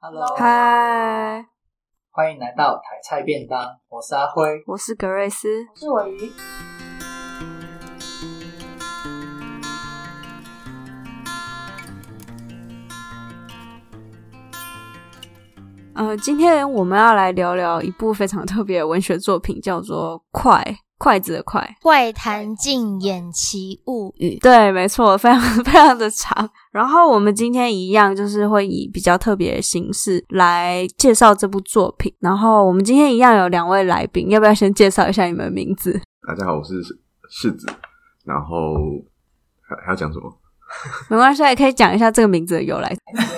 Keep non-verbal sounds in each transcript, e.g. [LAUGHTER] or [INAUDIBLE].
Hello，嗨，欢迎来到台菜便当。我是阿辉，我是格瑞斯，我是我鱼。呃，今天我们要来聊聊一部非常特别的文学作品，叫做《筷》。筷子的筷，怪谈尽演奇物语。对，没错，非常非常的长。然后我们今天一样，就是会以比较特别的形式来介绍这部作品。然后我们今天一样有两位来宾，要不要先介绍一下你们的名字？大家好，我是柿子。然后还还要讲什么？没关系，也可以讲一下这个名字的由来。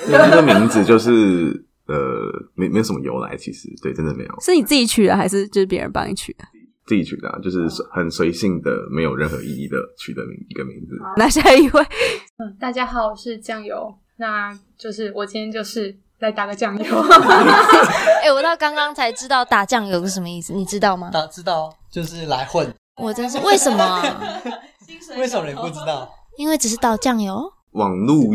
对，这个名字就是呃，没没有什么由来，其实对，真的没有。是你自己取的，还是就是别人帮你取的？自己取的，啊，就是很随性的，没有任何意义的取的名一个名字。那下一位，嗯，大家好，我是酱油，那就是我今天就是来打个酱油。[LAUGHS] 哎、欸，我到刚刚才知道打酱油是什么意思，你知道吗？打知道，就是来混。我真是为什么、啊？[LAUGHS] 为什么你不知道？因为只是倒酱油。网络用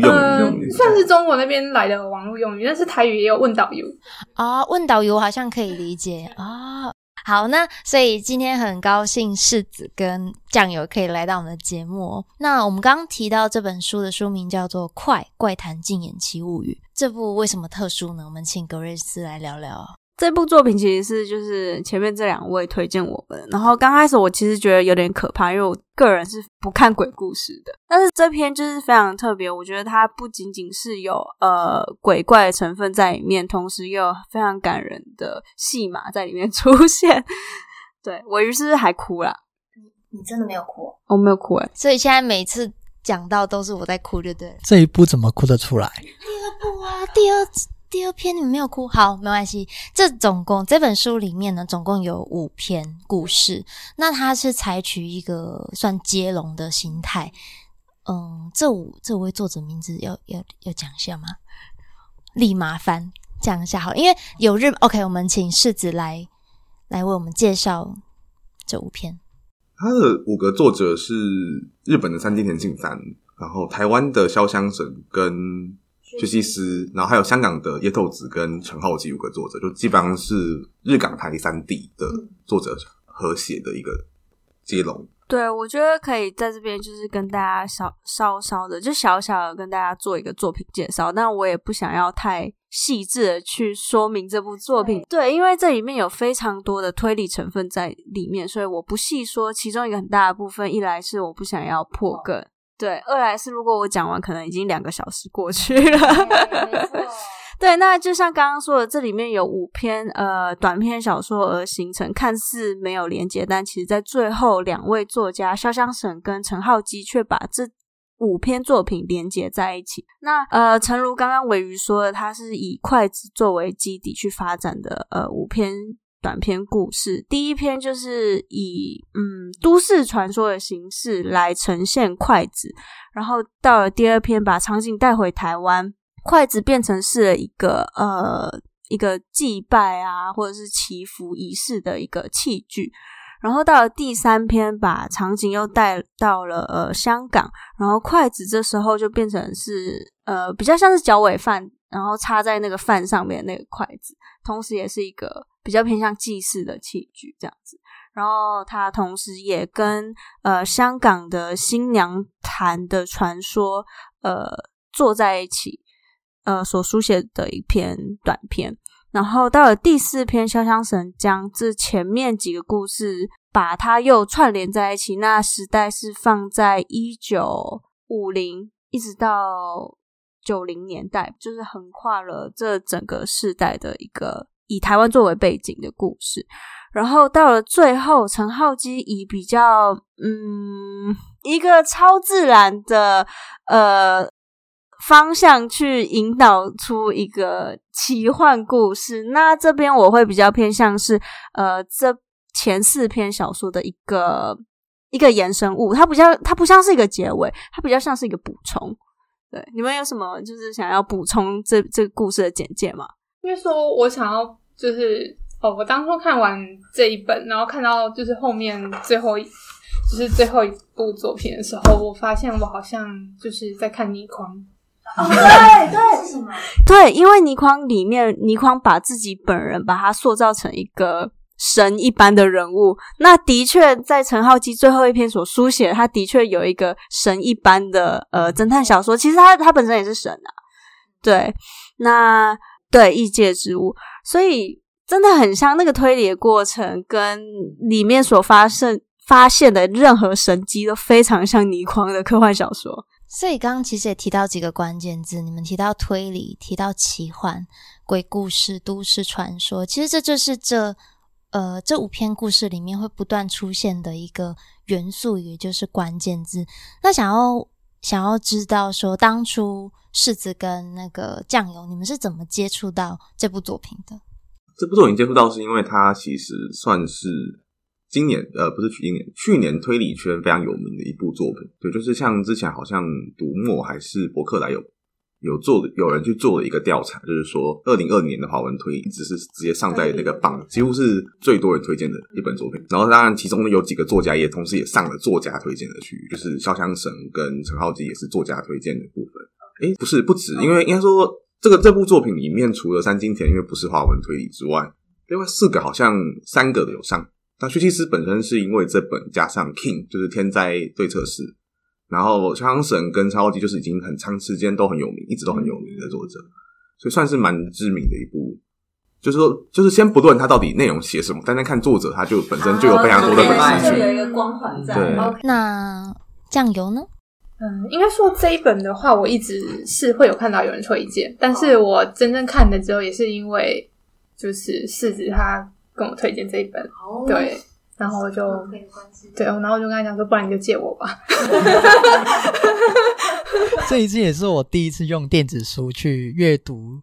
语、嗯，算是中国那边来的网络用语，但是台语也有问导游啊，问导游好像可以理解啊。好，那所以今天很高兴世子跟酱油可以来到我们的节目哦。那我们刚刚提到这本书的书名叫做《快怪谈禁演期物语》，这部为什么特殊呢？我们请格瑞斯来聊聊。这部作品其实是就是前面这两位推荐我们，然后刚开始我其实觉得有点可怕，因为我个人是不看鬼故事的。但是这篇就是非常特别，我觉得它不仅仅是有呃鬼怪的成分在里面，同时又有非常感人的戏码在里面出现。对，我于是还哭了。你真的没有哭？我没有哭哎。所以现在每次讲到都是我在哭，对不对？这一部怎么哭得出来？第二部啊，第二次。第二篇你们没有哭，好，没关系。这总共这本书里面呢，总共有五篇故事。那它是采取一个算接龙的形态。嗯，这五这五位作者名字要要要讲一下吗？立马翻讲一下好，因为有日 OK，我们请世子来来为我们介绍这五篇。他的五个作者是日本的三津田信三，然后台湾的潇湘神跟。薛西斯，然后还有香港的野透子跟陈浩基五个作者，就基本上是日港台三地的作者合写的一个接龙。对，我觉得可以在这边就是跟大家稍稍稍的，就小小的跟大家做一个作品介绍，但我也不想要太细致的去说明这部作品。对，因为这里面有非常多的推理成分在里面，所以我不细说其中一个很大的部分。一来是我不想要破梗。对，二来是如果我讲完，可能已经两个小时过去了。[LAUGHS] 对，那就像刚刚说的，这里面有五篇呃短篇小说而形成，看似没有连接，但其实在最后两位作家潇湘省跟陈浩基却把这五篇作品连接在一起。那呃，诚如刚刚尾鱼说的，他是以筷子作为基底去发展的呃五篇。短篇故事，第一篇就是以嗯都市传说的形式来呈现筷子，然后到了第二篇把场景带回台湾，筷子变成是一个呃一个祭拜啊或者是祈福仪式的一个器具，然后到了第三篇把场景又带到了呃香港，然后筷子这时候就变成是呃比较像是脚尾饭，然后插在那个饭上面那个筷子，同时也是一个。比较偏向祭祀的器具这样子，然后它同时也跟呃香港的新娘潭的传说呃坐在一起，呃所书写的一篇短篇，然后到了第四篇，潇湘神将这前面几个故事把它又串联在一起，那时代是放在一九五零一直到九零年代，就是横跨了这整个世代的一个。以台湾作为背景的故事，然后到了最后，陈浩基以比较嗯一个超自然的呃方向去引导出一个奇幻故事。那这边我会比较偏向是呃这前四篇小说的一个一个延伸物，它不像它不像是一个结尾，它比较像是一个补充。对，你们有什么就是想要补充这这个故事的简介吗？因为说，我想要就是哦，我当初看完这一本，然后看到就是后面最后一，就是最后一部作品的时候，我发现我好像就是在看倪匡，对对，是什么？[LAUGHS] 对，因为倪匡里面，倪匡把自己本人把他塑造成一个神一般的人物。那的确，在陈浩基最后一篇所书写，他的确有一个神一般的呃侦探小说。其实他他本身也是神啊。对，那对异界之物，所以真的很像那个推理的过程，跟里面所发生发现的任何神迹都非常像倪匡的科幻小说。所以刚刚其实也提到几个关键字，你们提到推理，提到奇幻、鬼故事、都市传说，其实这就是这呃这五篇故事里面会不断出现的一个元素，也就是关键字。那想要想要知道说，当初柿子跟那个酱油，你们是怎么接触到这部作品的？这部作品接触到是因为它其实算是。今年呃不是去年，去年推理圈非常有名的一部作品，对，就是像之前好像读墨还是博客来有有做，有人去做了一个调查，就是说二零二零年的华文推理只是直接上在那个榜，几乎是最多人推荐的一本作品。然后当然其中有几个作家也同时也上了作家推荐的区域，就是潇湘神跟陈浩基也是作家推荐的部分。诶，不是不止，因为应该说这个这部作品里面除了三津田，因为不是华文推理之外，另外四个好像三个都有上。那薛西斯本身是因为这本加上 King 就是天灾对策室，然后枪神跟超级就是已经很长时间都很有名，一直都很有名的作者，所以算是蛮知名的一部。就是说，就是先不论他到底内容写什么，单单看作者，他就本身就有非常多的粉丝群，有一个光环在。对，那酱油呢？嗯，应该说这一本的话，我一直是会有看到有人推荐，但是我真正看的时候，也是因为就是世子他。跟我推荐这一本，oh, 对，然后我就对，然后我就跟他讲说，不然你就借我吧。[LAUGHS] 这一次也是我第一次用电子书去阅读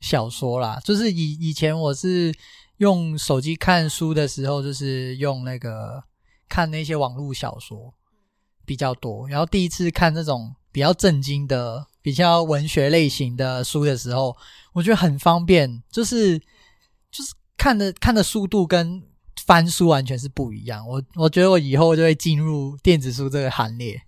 小说啦，就是以以前我是用手机看书的时候，就是用那个看那些网络小说比较多，然后第一次看那种比较震惊的、比较文学类型的书的时候，我觉得很方便，就是就是。看的看的速度跟翻书完全是不一样，我我觉得我以后就会进入电子书这个行列。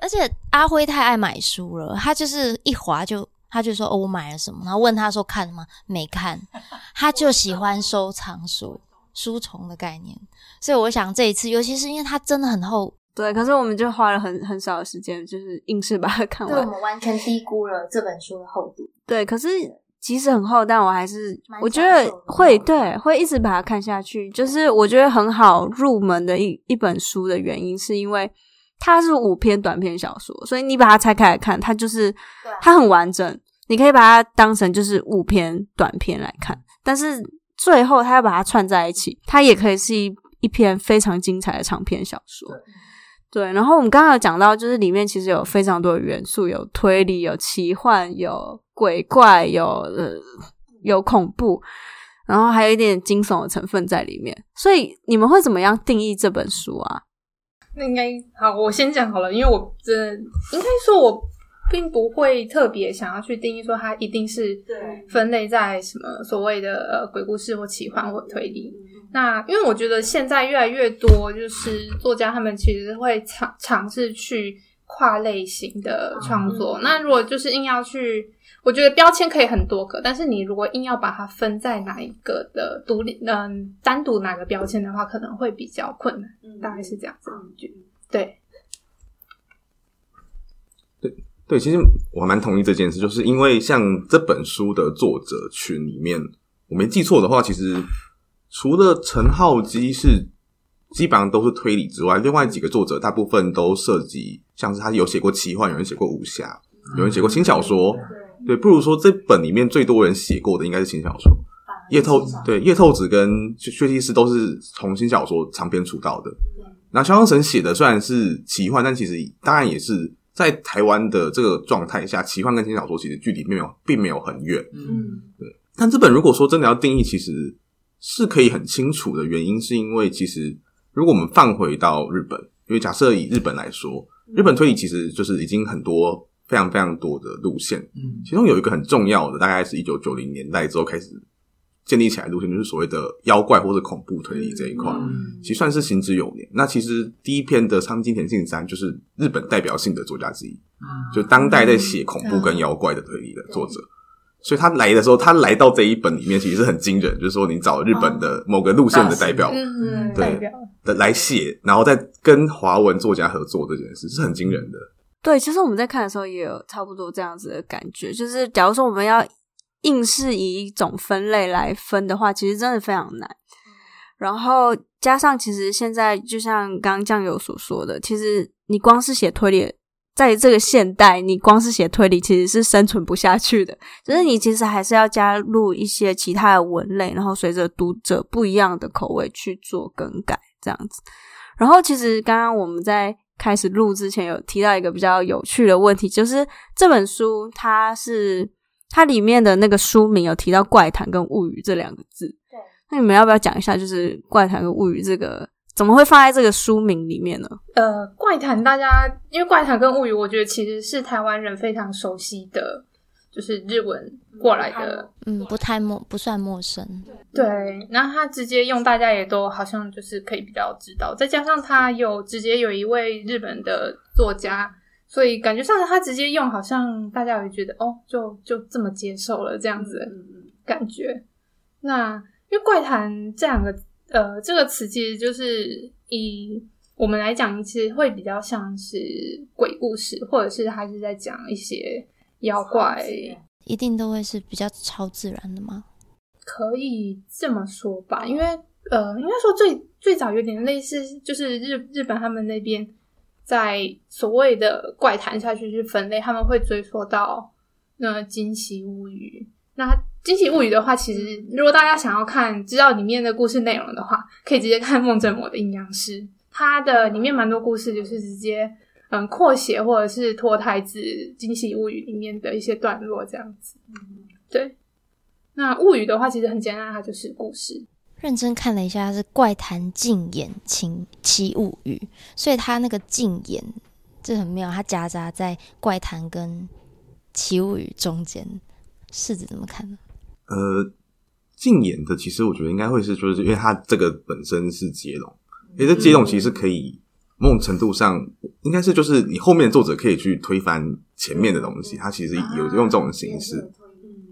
而且阿辉太爱买书了，他就是一划就他就说哦，我买了什么，然后问他说看了吗？没看，[LAUGHS] 他就喜欢收藏书，书虫的概念。所以我想这一次，尤其是因为它真的很厚，对，可是我们就花了很很少的时间，就是硬是把它看完。对，我们完全低估了这本书的厚度。对，可是。其实很厚，但我还是我觉得会对会一直把它看下去。就是我觉得很好入门的一一本书的原因，是因为它是五篇短篇小说，所以你把它拆开来看，它就是它很完整。你可以把它当成就是五篇短篇来看，但是最后它要把它串在一起，它也可以是一一篇非常精彩的长篇小说。对，然后我们刚刚有讲到，就是里面其实有非常多的元素，有推理，有奇幻，有鬼怪，有呃有恐怖，然后还有一点惊悚的成分在里面。所以你们会怎么样定义这本书啊？那应该好，我先讲好了，因为我真的应该说，我并不会特别想要去定义说它一定是分类在什么所谓的呃鬼故事或奇幻或推理。那因为我觉得现在越来越多，就是作家他们其实会尝尝试去跨类型的创作。嗯、那如果就是硬要去，我觉得标签可以很多个，但是你如果硬要把它分在哪一个的独立，嗯，单独哪个标签的话，可能会比较困难。嗯、大概是这样子。嗯、对，对对，其实我还蛮同意这件事，就是因为像这本书的作者群里面，我没记错的话，其实。除了陈浩基是基本上都是推理之外，另外几个作者大部分都涉及，像是他有写过奇幻，有人写过武侠，有人写过轻小说。对，不如说这本里面最多人写过的应该是轻小说。叶透对叶透子跟薛西斯都是从轻小说长篇出道的。那潇湘神写的虽然是奇幻，但其实当然也是在台湾的这个状态下，奇幻跟轻小说其实距离并没有并没有很远。嗯，对。但这本如果说真的要定义，其实。是可以很清楚的原因，是因为其实如果我们放回到日本，因为假设以日本来说，日本推理其实就是已经很多非常非常多的路线，嗯，其中有一个很重要的，大概是一九九零年代之后开始建立起来的路线，就是所谓的妖怪或者恐怖推理这一块，嗯、其实算是行之有年。那其实第一篇的苍井田信三就是日本代表性的作家之一，嗯、就当代在写恐怖跟妖怪的推理的作者。所以他来的时候，他来到这一本里面，其实是很惊人，就是说你找日本的某个路线的代表，嗯，对的来写，然后再跟华文作家合作这件事，是很惊人的。对，其实我们在看的时候也有差不多这样子的感觉，就是假如说我们要硬是以一种分类来分的话，其实真的非常难。然后加上，其实现在就像刚刚酱油所说的，其实你光是写推理，在这个现代，你光是写推理其实是生存不下去的。就是你其实还是要加入一些其他的文类，然后随着读者不一样的口味去做更改，这样子。然后其实刚刚我们在开始录之前有提到一个比较有趣的问题，就是这本书它是。它里面的那个书名有提到“怪谈”跟“物语”这两个字，对。那你们要不要讲一下，就是“怪谈”跟“物语”这个怎么会放在这个书名里面呢？呃，“怪谈”大家因为“怪谈”跟“物语”，我觉得其实是台湾人非常熟悉的，就是日文过来的，嗯，不太陌不算陌生。对，然后他直接用，大家也都好像就是可以比较知道，再加上他有直接有一位日本的作家。所以感觉上他直接用，好像大家会觉得哦，就就这么接受了这样子的感觉。那因为怪谈这两个呃这个词，其实就是以我们来讲，其实会比较像是鬼故事，或者是还是在讲一些妖怪，一定都会是比较超自然的吗？可以这么说吧，因为呃，应该说最最早有点类似，就是日日本他们那边。在所谓的怪谈下去去分类，他们会追溯到那《惊奇物语》。那《惊奇物语》的话，其实如果大家想要看知道里面的故事内容的话，可以直接看梦枕魔的阴阳师。它的里面蛮多故事就是直接嗯扩写或者是脱胎自《惊喜物语》里面的一些段落这样子。对，那物语的话其实很简单，它就是故事。认真看了一下，是怪谈禁演奇奇物语，所以它那个禁演这很妙，它夹杂在怪谈跟奇物语中间，柿子怎么看呢？呃，禁演的其实我觉得应该会是，就是因为它这个本身是接龙，因为这接龙其实是可以某种程度上应该是就是你后面的作者可以去推翻前面的东西，它其实有用这种形式。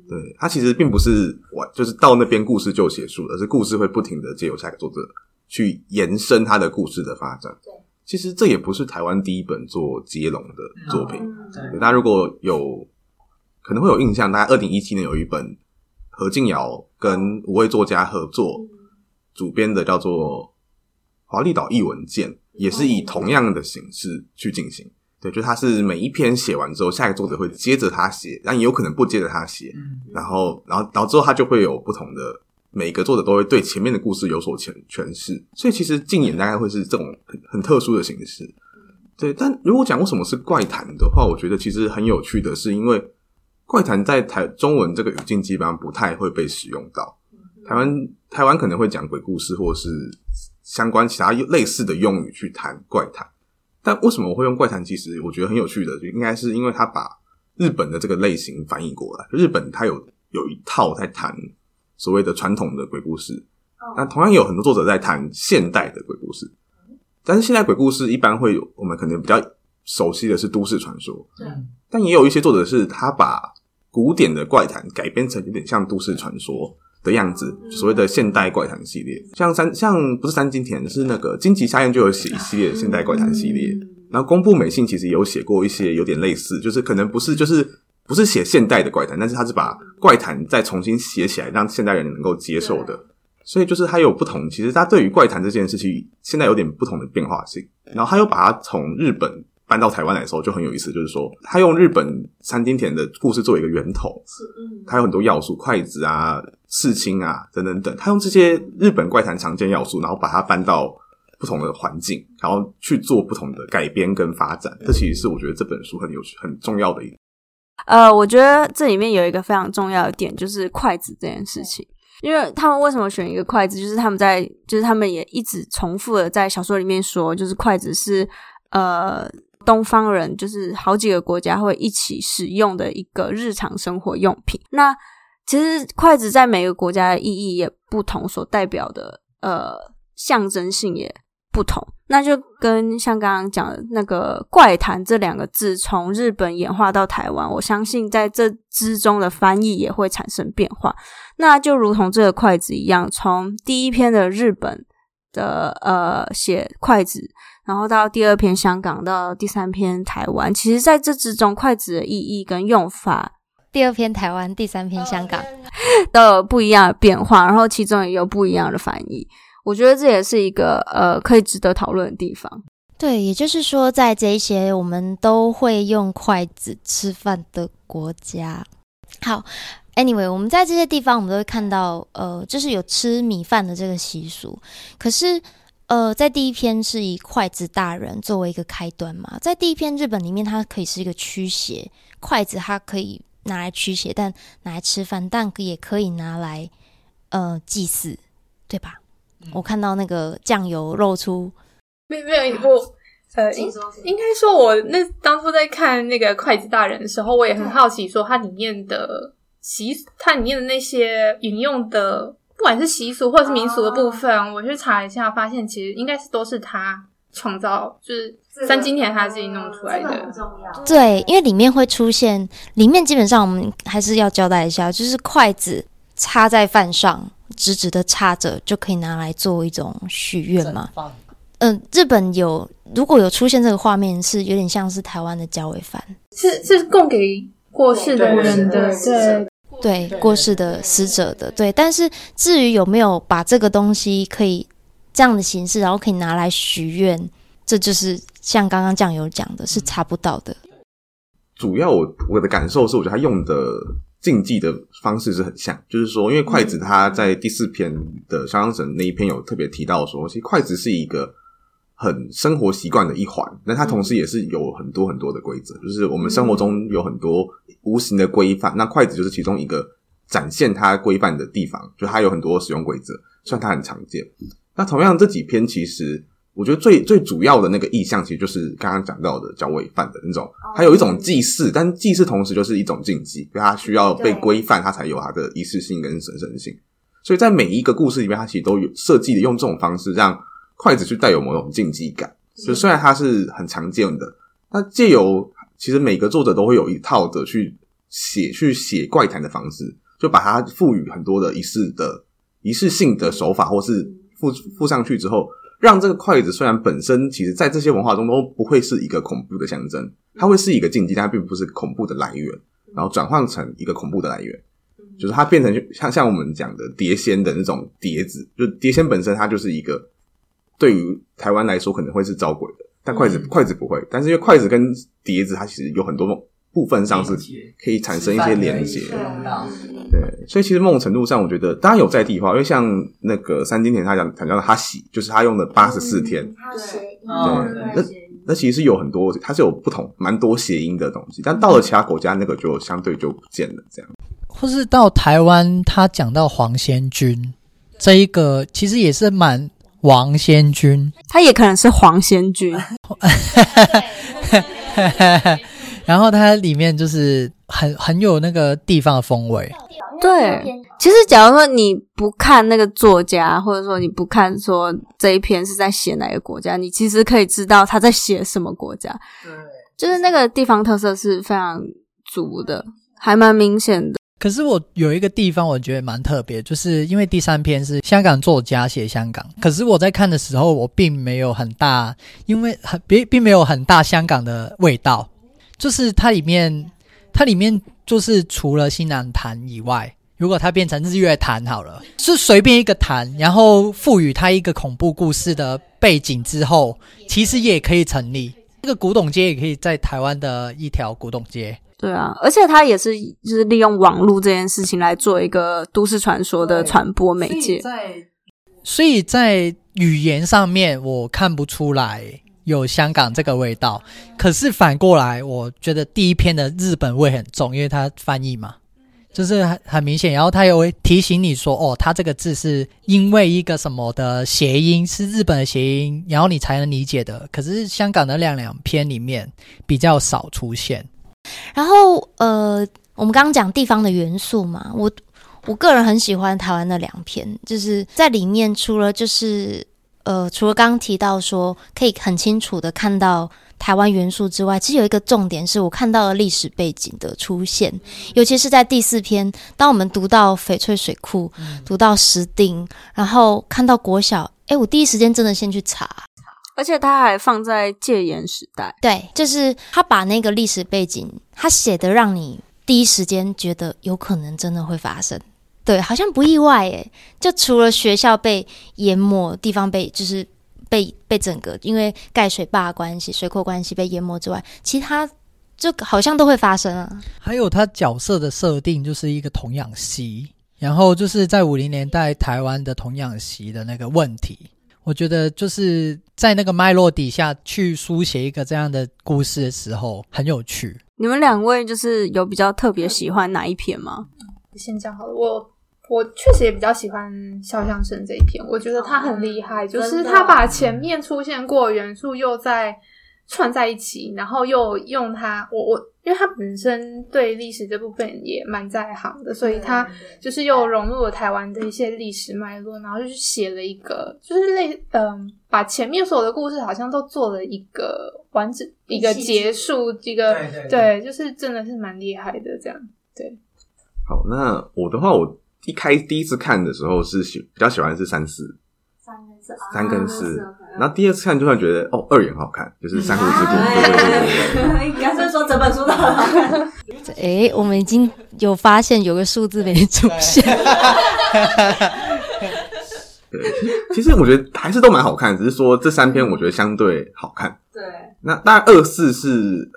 对，它其实并不是完，就是到那边故事就结束了，而是故事会不停的借由下一个作者去延伸他的故事的发展。对，其实这也不是台湾第一本做接龙的作品。大家如果有可能会有印象，大概二零一七年有一本何静瑶跟五位作家合作主编的，叫做《华丽岛译文见》，也是以同样的形式去进行。对，就他是每一篇写完之后，下一个作者会接着他写，但也有可能不接着他写。嗯，然后，然后，然后之后他就会有不同的，每个作者都会对前面的故事有所诠诠释。所以其实竞演大概会是这种很很特殊的形式。对，但如果讲为什么是怪谈的话，我觉得其实很有趣的是，因为怪谈在台中文这个语境基本上不太会被使用到。台湾台湾可能会讲鬼故事，或是相关其他类似的用语去谈怪谈。但为什么我会用怪谈？其实我觉得很有趣的，就应该是因为他把日本的这个类型翻译过来。日本它有有一套在谈所谓的传统的鬼故事，那同样有很多作者在谈现代的鬼故事。但是现代鬼故事一般会有我们可能比较熟悉的是都市传说，但也有一些作者是他把古典的怪谈改编成有点像都市传说的样子，所谓的现代怪谈系列，像三像不是三金田，是那个金崎夏彦就有写一系列的现代怪谈系列。然后宫部美幸其实有写过一些有点类似，就是可能不是就是不是写现代的怪谈，但是他是把怪谈再重新写起来，让现代人能够接受的。所以就是他有不同，其实他对于怪谈这件事情现在有点不同的变化性。然后他又把它从日本搬到台湾来的时候就很有意思，就是说他用日本三津田的故事作为一个源头，他有很多要素，筷子啊、刺青啊等等等，他用这些日本怪谈常见要素，然后把它搬到不同的环境，然后去做不同的改编跟发展。这其实是我觉得这本书很有趣、很重要的一点。呃，我觉得这里面有一个非常重要的点，就是筷子这件事情。因为他们为什么选一个筷子，就是他们在，就是他们也一直重复的在小说里面说，就是筷子是呃。东方人就是好几个国家会一起使用的一个日常生活用品。那其实筷子在每个国家的意义也不同，所代表的呃象征性也不同。那就跟像刚刚讲的那个“怪谈”这两个字从日本演化到台湾，我相信在这之中的翻译也会产生变化。那就如同这个筷子一样，从第一篇的日本的呃写筷子，然后到第二篇香港，到第三篇台湾，其实在这之中，筷子的意义跟用法，第二篇台湾，第三篇香港 [LAUGHS] 都有不一样的变化，然后其中也有不一样的翻译。我觉得这也是一个呃可以值得讨论的地方。对，也就是说，在这一些我们都会用筷子吃饭的国家，好，Anyway，我们在这些地方，我们都会看到，呃，就是有吃米饭的这个习俗。可是，呃，在第一篇是以筷子大人作为一个开端嘛，在第一篇日本里面，它可以是一个驱邪，筷子它可以拿来驱邪，但拿来吃饭，但也可以拿来呃祭祀，对吧？我看到那个酱油露出，没有没有我呃，应应该说，我那当初在看那个筷子大人的时候，我也很好奇，说它里面的习，它里面的那些引用的，不管是习俗或者是民俗的部分，我去查一下，发现其实应该是都是他创造，就是三金田他自己弄出来的。很重要。对，因为里面会出现，里面基本上我们还是要交代一下，就是筷子插在饭上。直直的插着就可以拿来做一种许愿嘛？嗯、呃，日本有如果有出现这个画面，是有点像是台湾的交尾饭，是是供给过世的人的，对对过世的死者的，对。但是至于有没有把这个东西可以这样的形式，然后可以拿来许愿，这就是像刚刚酱油讲的，是查不到的。主要我我的感受是，我觉得他用的。禁忌的方式是很像，就是说，因为筷子他在第四篇的潇湘神那一篇有特别提到说，其实筷子是一个很生活习惯的一环，那它同时也是有很多很多的规则，就是我们生活中有很多无形的规范，那筷子就是其中一个展现它规范的地方，就它有很多使用规则，虽然它很常见。那同样这几篇其实。我觉得最最主要的那个意象，其实就是刚刚讲到的交尾饭的那种，还有一种祭祀，但祭祀同时就是一种禁忌，因为它需要被规范，它才有它的仪式性跟神圣性。所以在每一个故事里面，它其实都有设计的用这种方式，让筷子去带有某种禁忌感。就虽然它是很常见的，那借由其实每个作者都会有一套的去写去写怪谈的方式，就把它赋予很多的仪式的仪式性的手法，或是附附上去之后。让这个筷子虽然本身其实，在这些文化中都不会是一个恐怖的象征，它会是一个禁忌，但它并不是恐怖的来源，然后转换成一个恐怖的来源，就是它变成像像我们讲的碟仙的那种碟子，就碟仙本身它就是一个对于台湾来说可能会是招鬼的，但筷子筷子不会，但是因为筷子跟碟子它其实有很多部分上是可以产生一些连接。对，所以其实某种程度上，我觉得当然有在地化，因为像那个三金田他讲，他讲他喜，就是他用的八十四天，嗯、对，那那其实是有很多，它是有不同蛮多谐音的东西，但到了其他国家，那个就相对就不见了，这样。或是到台湾，他讲到黄仙君这一个，其实也是蛮王仙君，他也可能是黄仙君，[LAUGHS] 然后它里面就是很很有那个地方的风味。对，其实假如说你不看那个作家，或者说你不看说这一篇是在写哪个国家，你其实可以知道他在写什么国家。对，就是那个地方特色是非常足的，还蛮明显的。可是我有一个地方我觉得蛮特别，就是因为第三篇是香港作家写香港，可是我在看的时候，我并没有很大，因为很并并没有很大香港的味道，就是它里面。它里面就是除了新南坛以外，如果它变成日月潭好了，是随便一个潭，然后赋予它一个恐怖故事的背景之后，其实也可以成立。这个古董街也可以在台湾的一条古董街。对啊，而且它也是就是利用网络这件事情来做一个都市传说的传播媒介。所以在，所以在语言上面，我看不出来。有香港这个味道，可是反过来，我觉得第一篇的日本味很重，因为它翻译嘛，就是很很明显。然后他又会提醒你说，哦，他这个字是因为一个什么的谐音，是日本的谐音，然后你才能理解的。可是香港的两两篇里面比较少出现。然后，呃，我们刚刚讲地方的元素嘛，我我个人很喜欢台湾的两篇，就是在里面除了就是呃，除了刚刚提到说可以很清楚的看到台湾元素之外，其实有一个重点是我看到了历史背景的出现，尤其是在第四篇，当我们读到翡翠水库，读到石碇，然后看到国小，哎，我第一时间真的先去查，而且他还放在戒严时代，对，就是他把那个历史背景，他写的让你第一时间觉得有可能真的会发生，对，好像不意外诶，就除了学校被淹没，地方被就是。被被整个因为盖水坝关系、水库关系被淹没之外，其他就好像都会发生啊。还有他角色的设定就是一个童养媳，然后就是在五零年代台湾的童养媳的那个问题，我觉得就是在那个脉络底下去书写一个这样的故事的时候很有趣。你们两位就是有比较特别喜欢哪一篇吗？先讲好了，我。我确实也比较喜欢肖像生这一篇，我觉得他很厉害，哦、就是他把前面出现过的元素又再串在一起，然后又用它，我我，因为他本身对历史这部分也蛮在行的，所以他就是又融入了台湾的一些历史脉络，然后就是写了一个，就是类嗯，把前面所有的故事好像都做了一个完整一个结束，一个对，对，对，对，就是真的是蛮厉害的这样，对。好，那我的话我。一开第一次看的时候是喜比较喜欢是三四。三跟四三跟四，然后第二次看就算觉得哦二也很好看，就是珊瑚之谷。对对对对，应该是说整本书都很好看。哎，我们已经有发现有个数字没出现。[LAUGHS] 对，其实我觉得还是都蛮好看，只是说这三篇我觉得相对好看。对，那当然二四是。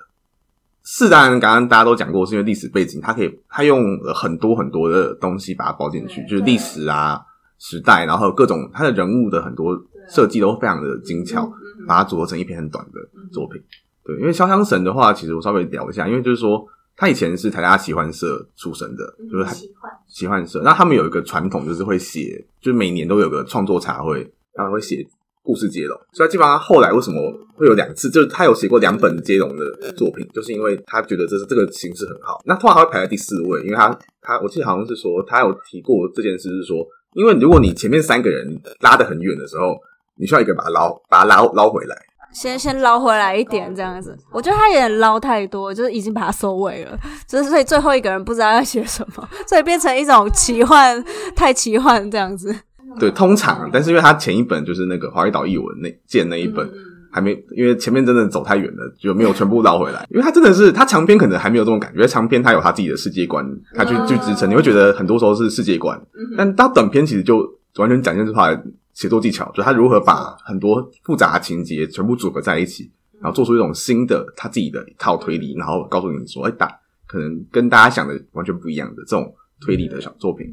四，当然，刚刚大家都讲过，是因为历史背景，它可以，它用了很多很多的东西把它包进去，就是历史啊、时代，然后各种它的人物的很多设计都非常的精巧，把它组合成一篇很短的作品。对，因为潇湘神的话，其实我稍微聊一下，因为就是说，他以前是台大奇幻社出身的，就是奇幻奇幻社，那他们有一个传统，就是会写，就是每年都有个创作茶会，他们会写。故事接龙，所以基本上后来为什么会有两次？就是他有写过两本接龙的作品，就是因为他觉得这是这个形式很好。那通常他会排在第四位，因为他他我记得好像是说他有提过这件事，是说因为如果你前面三个人拉得很远的时候，你需要一个人把它捞把它捞捞回来，先先捞回来一点这样子。我觉得他也捞太多，就是已经把它收尾了，就是所以最后一个人不知道要写什么，[LAUGHS] 所以变成一种奇幻，太奇幻这样子。对，通常，但是因为他前一本就是那个华语岛译文那见那一本还没，因为前面真的走太远了，就没有全部捞回来。因为他真的是，他长篇可能还没有这种感觉，长篇他有他自己的世界观，他去去支撑，你会觉得很多时候是世界观。但到短篇其实就完全展现出他的写作技巧，就他如何把很多复杂的情节全部组合在一起，然后做出一种新的他自己的一套推理，然后告诉你说，哎，大可能跟大家想的完全不一样的这种推理的小作品。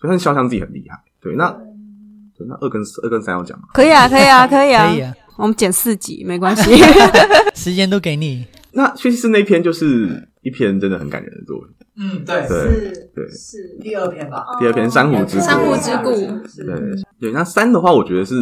所以他肖像自己很厉害。对，那。那二跟二跟三要讲吗？可以啊，可以啊，可以啊，可以啊。我们剪四集没关系，[LAUGHS] 时间都给你。那薛西斯那篇就是一篇真的很感人的作品。嗯，对，对，是，对，是第二篇吧？第二篇《珊瑚之谷》。珊瑚之谷。对对，那三的话，我觉得是，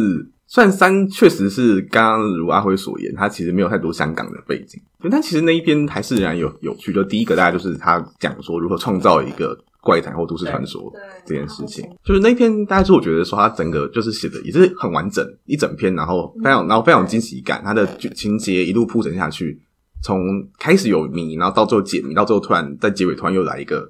虽然三确实是刚刚如阿辉所言，他其实没有太多香港的背景，但其实那一篇还是仍然有有趣。就第一个，大家就是他讲说如何创造一个。怪谈或都市传说这件事情，就是那篇，大家是我觉得说他整个就是写的也是很完整一整篇，然后非常然后非常有惊喜感，他的情节一路铺陈下去，从开始有谜，然后到最后解谜，到最后突然在结尾突然又来一个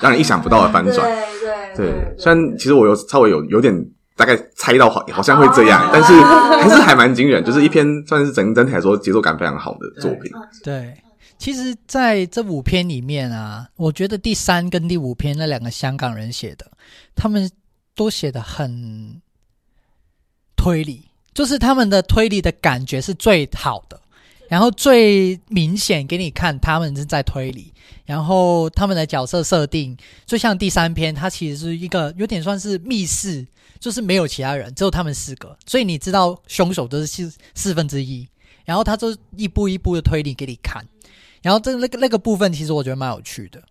让人意想不到的翻转。[LAUGHS] 对对对，虽然其实我有稍微有有点大概猜到好好像会这样，但是还是还蛮惊人，就是一篇算是整整体来说节奏感非常好的作品。[LAUGHS] 对。其实，在这五篇里面啊，我觉得第三跟第五篇那两个香港人写的，他们都写的很推理，就是他们的推理的感觉是最好的，然后最明显给你看他们是在推理，然后他们的角色设定，就像第三篇，它其实是一个有点算是密室，就是没有其他人，只有他们四个，所以你知道凶手都是四四分之一，然后他就一步一步的推理给你看。然后这那个那个部分，其实我觉得蛮有趣的。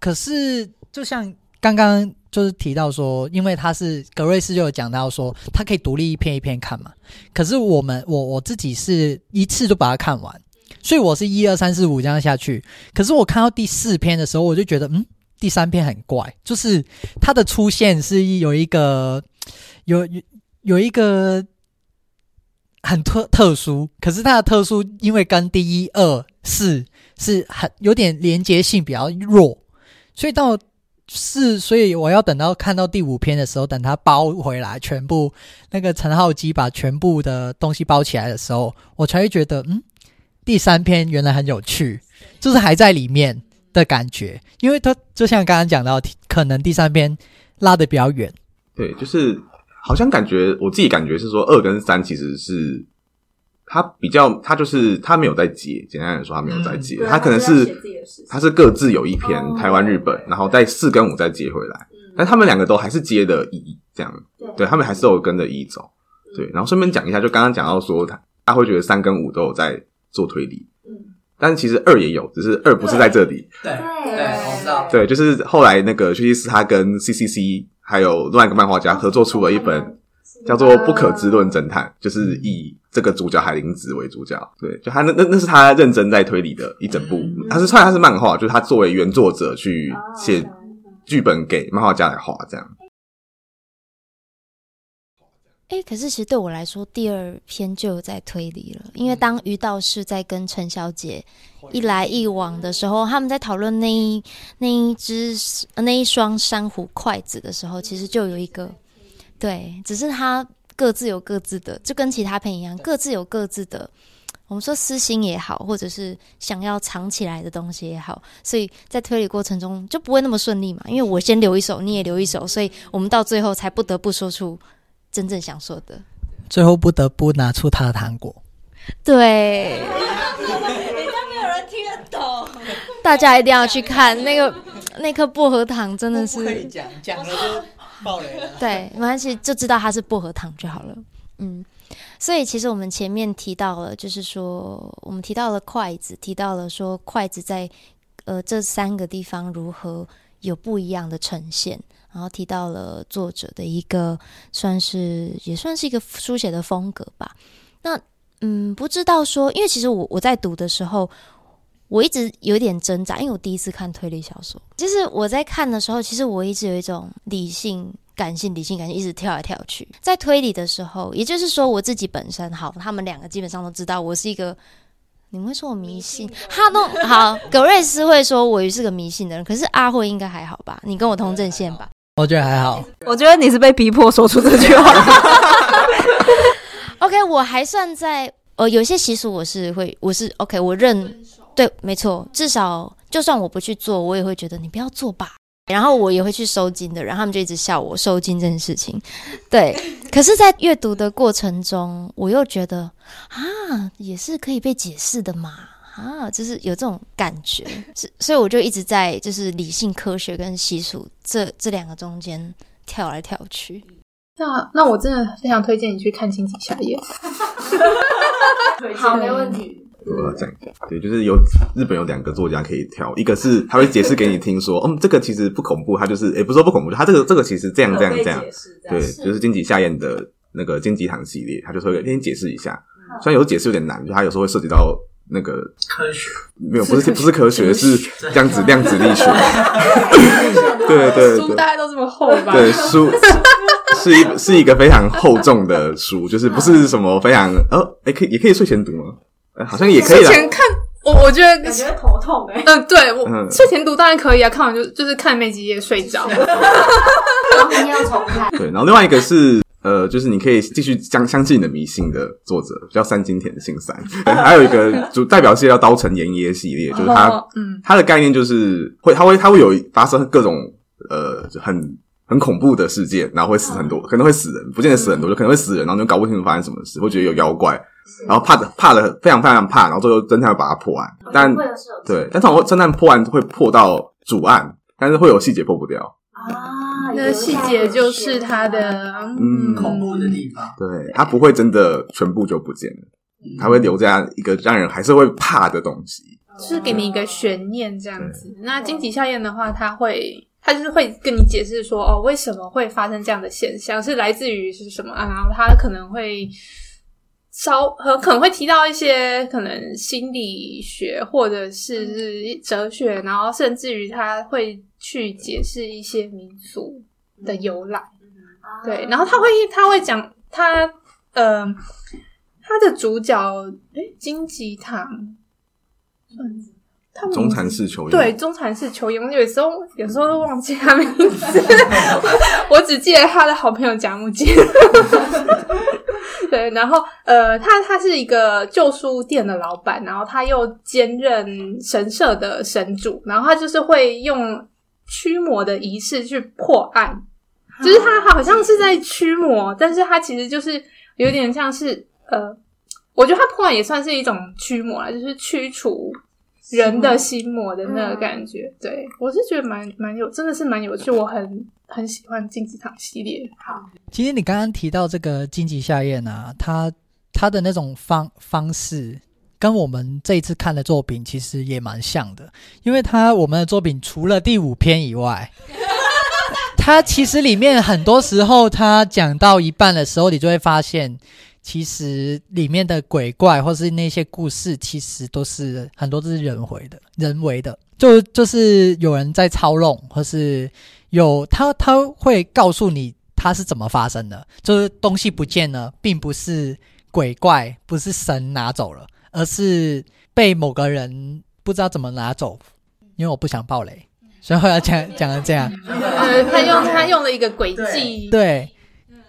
可是，就像刚刚就是提到说，因为他是格瑞斯就有讲到说，他可以独立一篇一篇看嘛。可是我们我我自己是一次就把它看完，所以我是一二三四五这样下去。可是我看到第四篇的时候，我就觉得，嗯，第三篇很怪，就是它的出现是有一个有有有一个很特特殊，可是它的特殊因为跟第一、二、四是很有点连接性比较弱，所以到是，所以我要等到看到第五篇的时候，等它包回来，全部那个陈浩基把全部的东西包起来的时候，我才会觉得，嗯，第三篇原来很有趣，就是还在里面。的感觉，因为他就像刚刚讲到，可能第三篇拉得比较远。对，就是好像感觉我自己感觉是说，二跟三其实是他比较，他就是他没有在接。简单来说，他没有在接，嗯、他可能是他是各自有一篇、哦、台湾、日本，然后在四跟五再接回来。嗯、但他们两个都还是接的一这样，对，对他们还是有跟着一走。对，然后顺便讲一下，就刚刚讲到说，他他会觉得三跟五都有在做推理。嗯但其实二也有，只是二不是在这里。对对，对，我知道。对，就是后来那个薛西斯他跟 CCC 还有另外一个漫画家合作出了一本叫做《不可知论侦探》，就是以这个主角海灵子为主角。对，就他那那那是他认真在推理的一整部。他是虽然他是漫画，就是他作为原作者去写剧本给漫画家来画这样。哎、欸，可是其实对我来说，第二篇就有在推理了。因为当于道士在跟陈小姐一来一往的时候，他们在讨论那一那一只那一双珊瑚筷子的时候，其实就有一个对，只是他各自有各自的，就跟其他片一样，各自有各自的。我们说私心也好，或者是想要藏起来的东西也好，所以在推理过程中就不会那么顺利嘛。因为我先留一手，你也留一手，所以我们到最后才不得不说出。真正想说的，最后不得不拿出他的糖果。对，人家没有人听得懂，大家一定要去看那个那颗薄荷糖，真的是可以讲讲了就 [LAUGHS] 对，没关系，就知道它是薄荷糖就好了。嗯，所以其实我们前面提到了，就是说我们提到了筷子，提到了说筷子在呃这三个地方如何有不一样的呈现。然后提到了作者的一个，算是也算是一个书写的风格吧。那嗯，不知道说，因为其实我我在读的时候，我一直有点挣扎，因为我第一次看推理小说，就是我在看的时候，其实我一直有一种理性、感性、理性、感性一直跳来跳去。在推理的时候，也就是说我自己本身好，他们两个基本上都知道我是一个。你们会说我迷信？哈喽，好，葛瑞斯会说我是个迷信的人，可是阿慧应该还好吧？你跟我同阵线吧？我觉得还好，我觉得你是被逼迫说出这句话。[LAUGHS] OK，我还算在呃，有些习俗我是会，我是 OK，我认对，没错，至少就算我不去做，我也会觉得你不要做吧。然后我也会去收金的，然后他们就一直笑我收金这件事情。对，[LAUGHS] 可是，在阅读的过程中，我又觉得啊，也是可以被解释的嘛。啊，就是有这种感觉，[LAUGHS] 是所以我就一直在就是理性科学跟习俗这这两个中间跳来跳去。那那我真的非常推荐你去看《荆棘夏夜》。[LAUGHS] 好，没问题。我要讲，对，就是有日本有两个作家可以挑，一个是他会解释给你听说，嗯，这个其实不恐怖，他就是也不是说不恐怖，他这个这个其实这样这样这样，对，就是荆棘夏彦的那个荆棘堂系列，他就说给你解释一下，虽然有时候解释有点难，就他有时候会涉及到。那个科学。没有，不是不是科学，是量子量子力学。对对对，书大概都这么厚吧？对，书是一是一个非常厚重的书，就是不是什么非常哦，哎，可以也可以睡前读吗？好像也可以。睡前看，我我觉得感觉头痛哎。嗯，对我睡前读当然可以啊，看完就就是看没几页睡着，[LAUGHS] 然后明天要重看。对，然后另外一个是。呃，就是你可以继续相相信你的迷信的作者叫三金田信三，[LAUGHS] 还有一个主代表系列叫刀城炎耶系列，就是他，嗯，他的概念就是会，他会，他会有发生各种呃很很恐怖的事件，然后会死很多，可能会死人，不见得死很多，就可能会死人，然后就搞不清楚发生什么事，会觉得有妖怪，然后怕的怕的非常非常怕，然后最后侦探会把它破案，但对，但是侦探破案会破到主案，但是会有细节破不掉啊。那个细节就是它的嗯恐怖的地方，对，它不会真的全部就不见了，它会留在一个让人还是会怕的东西，就是给你一个悬念这样子。那荆棘夏彦的话，他会，他就是会跟你解释说，哦，为什么会发生这样的现象，是来自于是什么啊？然后他可能会稍很可能会提到一些可能心理学或者是哲学，然后甚至于他会。去解释一些民俗的由来。对，然后他会他会讲他呃他的主角诶金吉堂，嗯，他们中禅寺求延对中禅寺求延，有时候有时候都忘记他名字，[LAUGHS] 我只记得他的好朋友贾木金。[LAUGHS] 对，然后呃，他他是一个旧书店的老板，然后他又兼任神社的神主，然后他就是会用驱魔的仪式去破案。就是他好像是在驱魔，但是他其实就是有点像是呃，我觉得他破案也算是一种驱魔啦，就是驱除人的心魔的那个感觉。嗯、对，我是觉得蛮蛮有，真的是蛮有趣，我很很喜欢金吉堂系列。好，其实你刚刚提到这个金吉夏宴啊，它它的那种方方式跟我们这一次看的作品其实也蛮像的，因为它我们的作品除了第五篇以外。[LAUGHS] 它其实里面很多时候，它讲到一半的时候，你就会发现，其实里面的鬼怪或是那些故事，其实都是很多都是人为的，人为的，就就是有人在操弄，或是有他他会告诉你他是怎么发生的，就是东西不见了，并不是鬼怪，不是神拿走了，而是被某个人不知道怎么拿走，因为我不想暴雷。所以后来讲讲成这样，[LAUGHS] 呃，他用他用了一个诡计，对，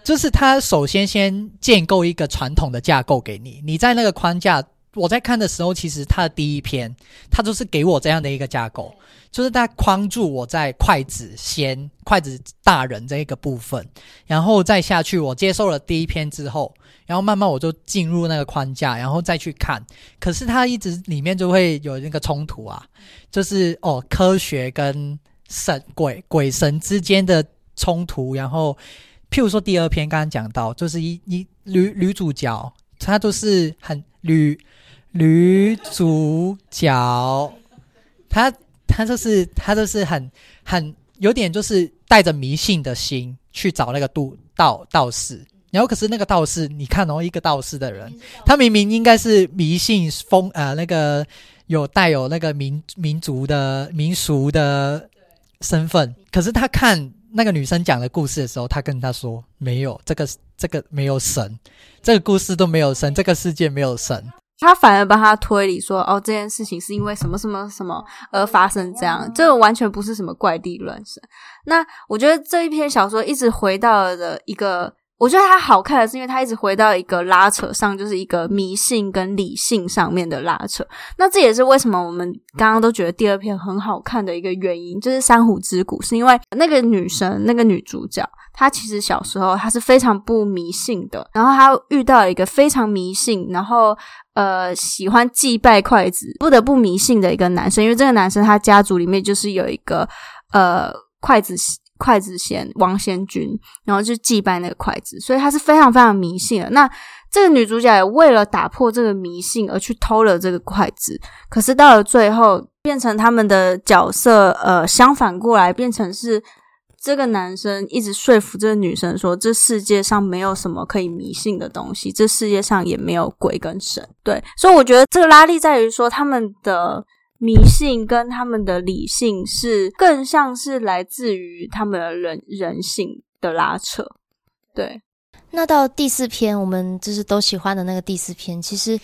就是他首先先建构一个传统的架构给你，你在那个框架，我在看的时候，其实他的第一篇，他就是给我这样的一个架构，就是他框住我在筷子先筷子大人这一个部分，然后再下去，我接受了第一篇之后。然后慢慢我就进入那个框架，然后再去看。可是它一直里面就会有那个冲突啊，就是哦，科学跟神鬼鬼神之间的冲突。然后，譬如说第二篇刚刚讲到，就是一一女女主角，她就是很女女主角，她她就是她就是很很有点就是带着迷信的心去找那个道道道士。然后可是那个道士，你看哦，一个道士的人，他明明应该是迷信风呃那个有带有那个民民族的民俗的身份，可是他看那个女生讲的故事的时候，他跟她说没有这个这个没有神，这个故事都没有神，这个世界没有神，他反而帮他推理说哦，这件事情是因为什么什么什么而发生这样，这完全不是什么怪力乱神。那我觉得这一篇小说一直回到了一个。我觉得它好看的是，因为它一直回到一个拉扯上，就是一个迷信跟理性上面的拉扯。那这也是为什么我们刚刚都觉得第二篇很好看的一个原因，就是《珊瑚之谷》，是因为那个女生，那个女主角，她其实小时候她是非常不迷信的，然后她遇到一个非常迷信，然后呃喜欢祭拜筷子，不得不迷信的一个男生，因为这个男生他家族里面就是有一个呃筷子。筷子仙王仙君，然后就祭拜那个筷子，所以他是非常非常迷信的。那这个女主角也为了打破这个迷信而去偷了这个筷子，可是到了最后，变成他们的角色呃相反过来，变成是这个男生一直说服这个女生说，这世界上没有什么可以迷信的东西，这世界上也没有鬼跟神。对，所以我觉得这个拉力在于说他们的。迷信跟他们的理性是更像是来自于他们的人人性的拉扯，对。那到第四篇，我们就是都喜欢的那个第四篇，其实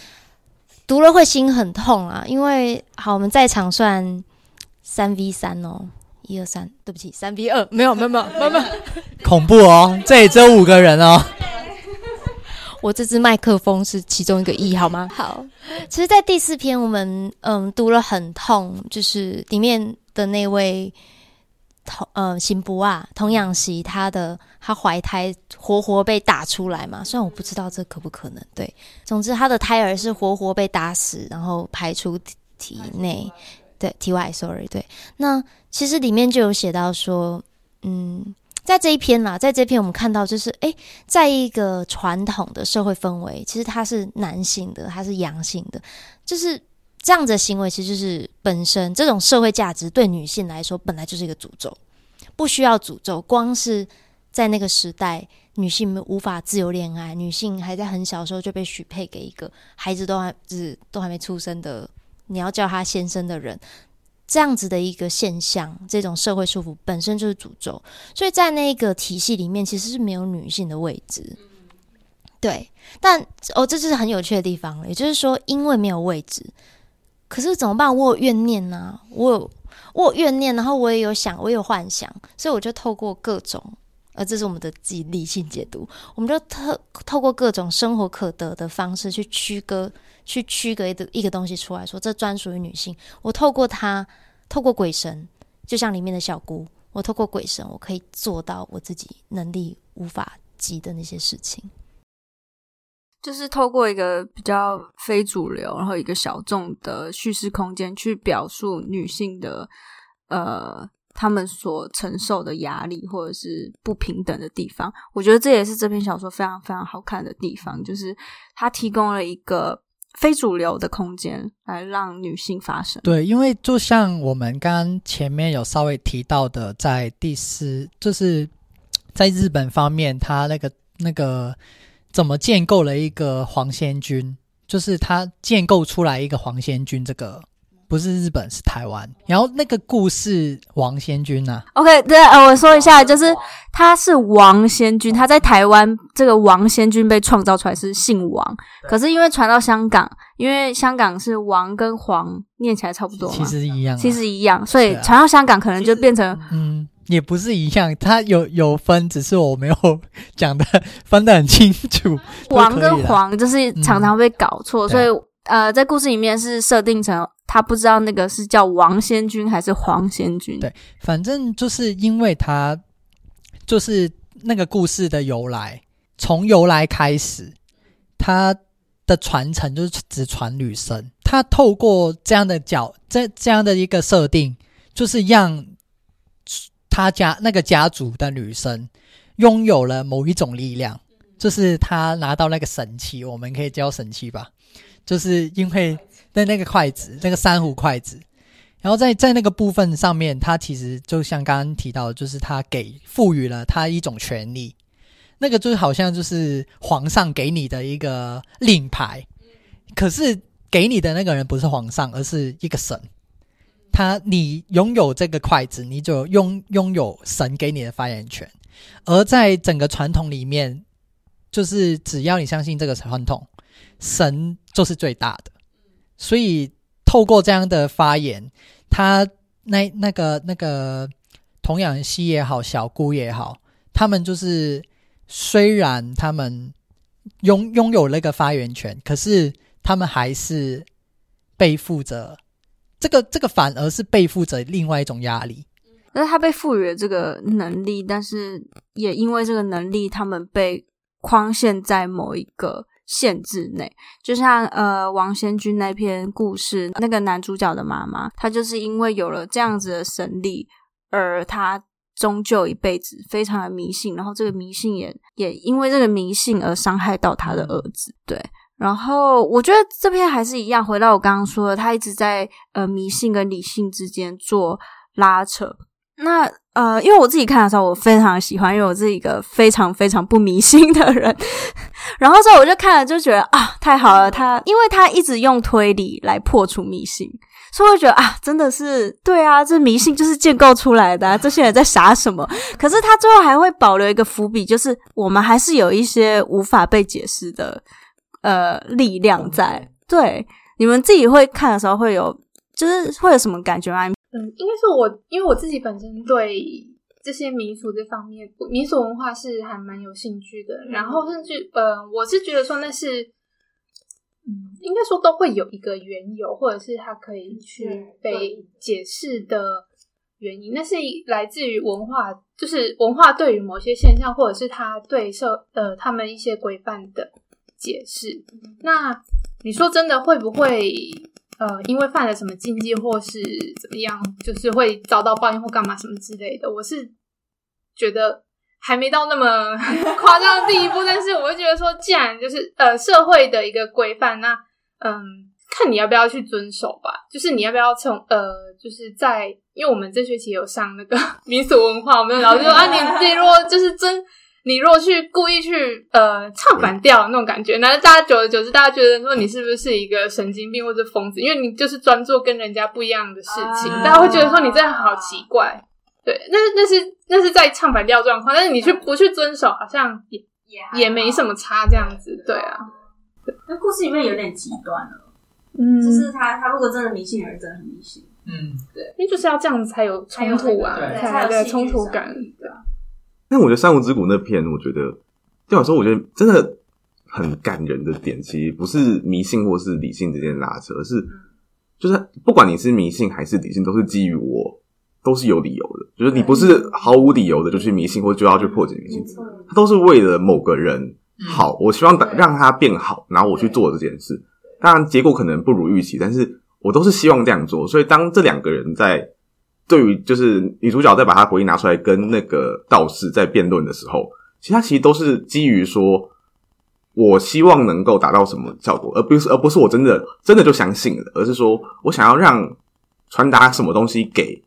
读了会心很痛啊，因为好，我们在场算三 v 三哦，一二三，对不起，三 v 二，没有没有没有没有没有，恐怖哦，这里只有五个人哦。我这支麦克风是其中一个一，好吗？[LAUGHS] 好，其实，在第四篇我们嗯读了很痛，就是里面的那位童嗯行不啊童养媳，她的她怀胎活活被打出来嘛，虽然我不知道这可不可能，对，总之她的胎儿是活活被打死，然后排出体内，对，体外，sorry，对，那其实里面就有写到说，嗯。在这一篇啦，在这篇我们看到，就是诶，在一个传统的社会氛围，其实他是男性的，他是阳性的，就是这样子的行为，其实就是本身这种社会价值对女性来说本来就是一个诅咒，不需要诅咒，光是在那个时代，女性无法自由恋爱，女性还在很小时候就被许配给一个孩子都还就是都还没出生的，你要叫他先生的人。这样子的一个现象，这种社会束缚本身就是诅咒，所以在那个体系里面其实是没有女性的位置。对，但哦，这就是很有趣的地方。也就是说，因为没有位置，可是怎么办？我有怨念呢、啊，我有我有怨念，然后我也有想，我有幻想，所以我就透过各种，呃，这是我们的自己理性解读，我们就透透过各种生活可得的方式去区隔，去区隔一个一个东西出来说，这专属于女性。我透过它，透过鬼神，就像里面的小姑，我透过鬼神，我可以做到我自己能力无法及的那些事情。就是透过一个比较非主流，然后一个小众的叙事空间去表述女性的呃，他们所承受的压力或者是不平等的地方。我觉得这也是这篇小说非常非常好看的地方，就是它提供了一个非主流的空间来让女性发声。对，因为就像我们刚前面有稍微提到的，在第四，就是在日本方面，他那个那个。怎么建构了一个黄仙君？就是他建构出来一个黄仙君，这个不是日本，是台湾。然后那个故事王仙君啊，OK，对，呃，我说一下，就是他是王先君，他在台湾这个王先君被创造出来是姓王，可是因为传到香港，因为香港是王跟黄念起来差不多，其实一样，其实一样，所以传到香港可能就变成嗯。也不是一样，它有有分，只是我没有讲的分得很清楚。[LAUGHS] 王跟黄就是常常被搞错，嗯、所以呃，在故事里面是设定成他不知道那个是叫王仙君还是黄仙君。对，反正就是因为他就是那个故事的由来，从由来开始，他的传承就是只传女生。他透过这样的角，这这样的一个设定，就是让。他家那个家族的女生拥有了某一种力量，就是他拿到那个神器，我们可以叫神器吧，就是因为在那个筷子，那个珊瑚筷子，然后在在那个部分上面，他其实就像刚刚提到的，就是他给赋予了他一种权利，那个就是好像就是皇上给你的一个令牌，可是给你的那个人不是皇上，而是一个神。他，你拥有这个筷子，你就拥拥有神给你的发言权。而在整个传统里面，就是只要你相信这个传统，神就是最大的。所以透过这样的发言，他那那个那个童养媳也好，小姑也好，他们就是虽然他们拥拥有那个发言权，可是他们还是背负着。这个这个反而是背负着另外一种压力，那他被赋予了这个能力，但是也因为这个能力，他们被框限在某一个限制内。就像呃王先君那篇故事，那个男主角的妈妈，她就是因为有了这样子的神力，而她终究一辈子非常的迷信，然后这个迷信也也因为这个迷信而伤害到他的儿子，对。然后我觉得这篇还是一样，回到我刚刚说的，他一直在呃迷信跟理性之间做拉扯。那呃，因为我自己看的时候，我非常喜欢，因为我是一个非常非常不迷信的人。[LAUGHS] 然后所以我就看了，就觉得啊，太好了，他因为他一直用推理来破除迷信，所以我觉得啊，真的是对啊，这迷信就是建构出来的啊，这些人在傻什么？可是他最后还会保留一个伏笔，就是我们还是有一些无法被解释的。呃，力量在对你们自己会看的时候会有，就是会有什么感觉吗？嗯，应该是我，因为我自己本身对这些民俗这方面，民俗文化是还蛮有兴趣的。然后甚至呃，我是觉得说那是，嗯，应该说都会有一个缘由，或者是它可以去被解释的原因。那是来自于文化，就是文化对于某些现象，或者是它对社呃他们一些规范的。解释，那你说真的会不会呃，因为犯了什么禁忌或是怎么样，就是会遭到报应或干嘛什么之类的？我是觉得还没到那么 [LAUGHS] 夸张的地步，但是我会觉得说，既然就是呃社会的一个规范，那嗯，看你要不要去遵守吧。就是你要不要从呃，就是在因为我们这学期有上那个 [LAUGHS] 民俗文化，我们有老师说啊，你你如果就是遵。你如果去故意去呃唱反调那种感觉，那大家久而久之，大家觉得说你是不是一个神经病或者疯子？因为你就是专做跟人家不一样的事情，大家会觉得说你真的好奇怪。对，那那是那是在唱反调状况，但是你去不去遵守，好像也也没什么差这样子。对啊，那故事里面有点极端了，嗯，就是他他如果真的迷信的人，真的很迷信。嗯，对，因为就是要这样子才有冲突啊，才有个冲突感，对啊。但我觉得《三五之谷》那篇，我觉得对我来说，我觉得真的很感人的点，其实不是迷信或是理性之间拉扯，而是就是不管你是迷信还是理性，都是基于我都是有理由的，就是你不是毫无理由的就去迷信或就要去破解迷信，它都是为了某个人好，我希望让他变好，然后我去做这件事。当然结果可能不如预期，但是。我都是希望这样做，所以当这两个人在对于就是女主角在把她回忆拿出来跟那个道士在辩论的时候，其实他其实都是基于说，我希望能够达到什么效果，而不是而不是我真的真的就相信了，而是说我想要让传达什么东西给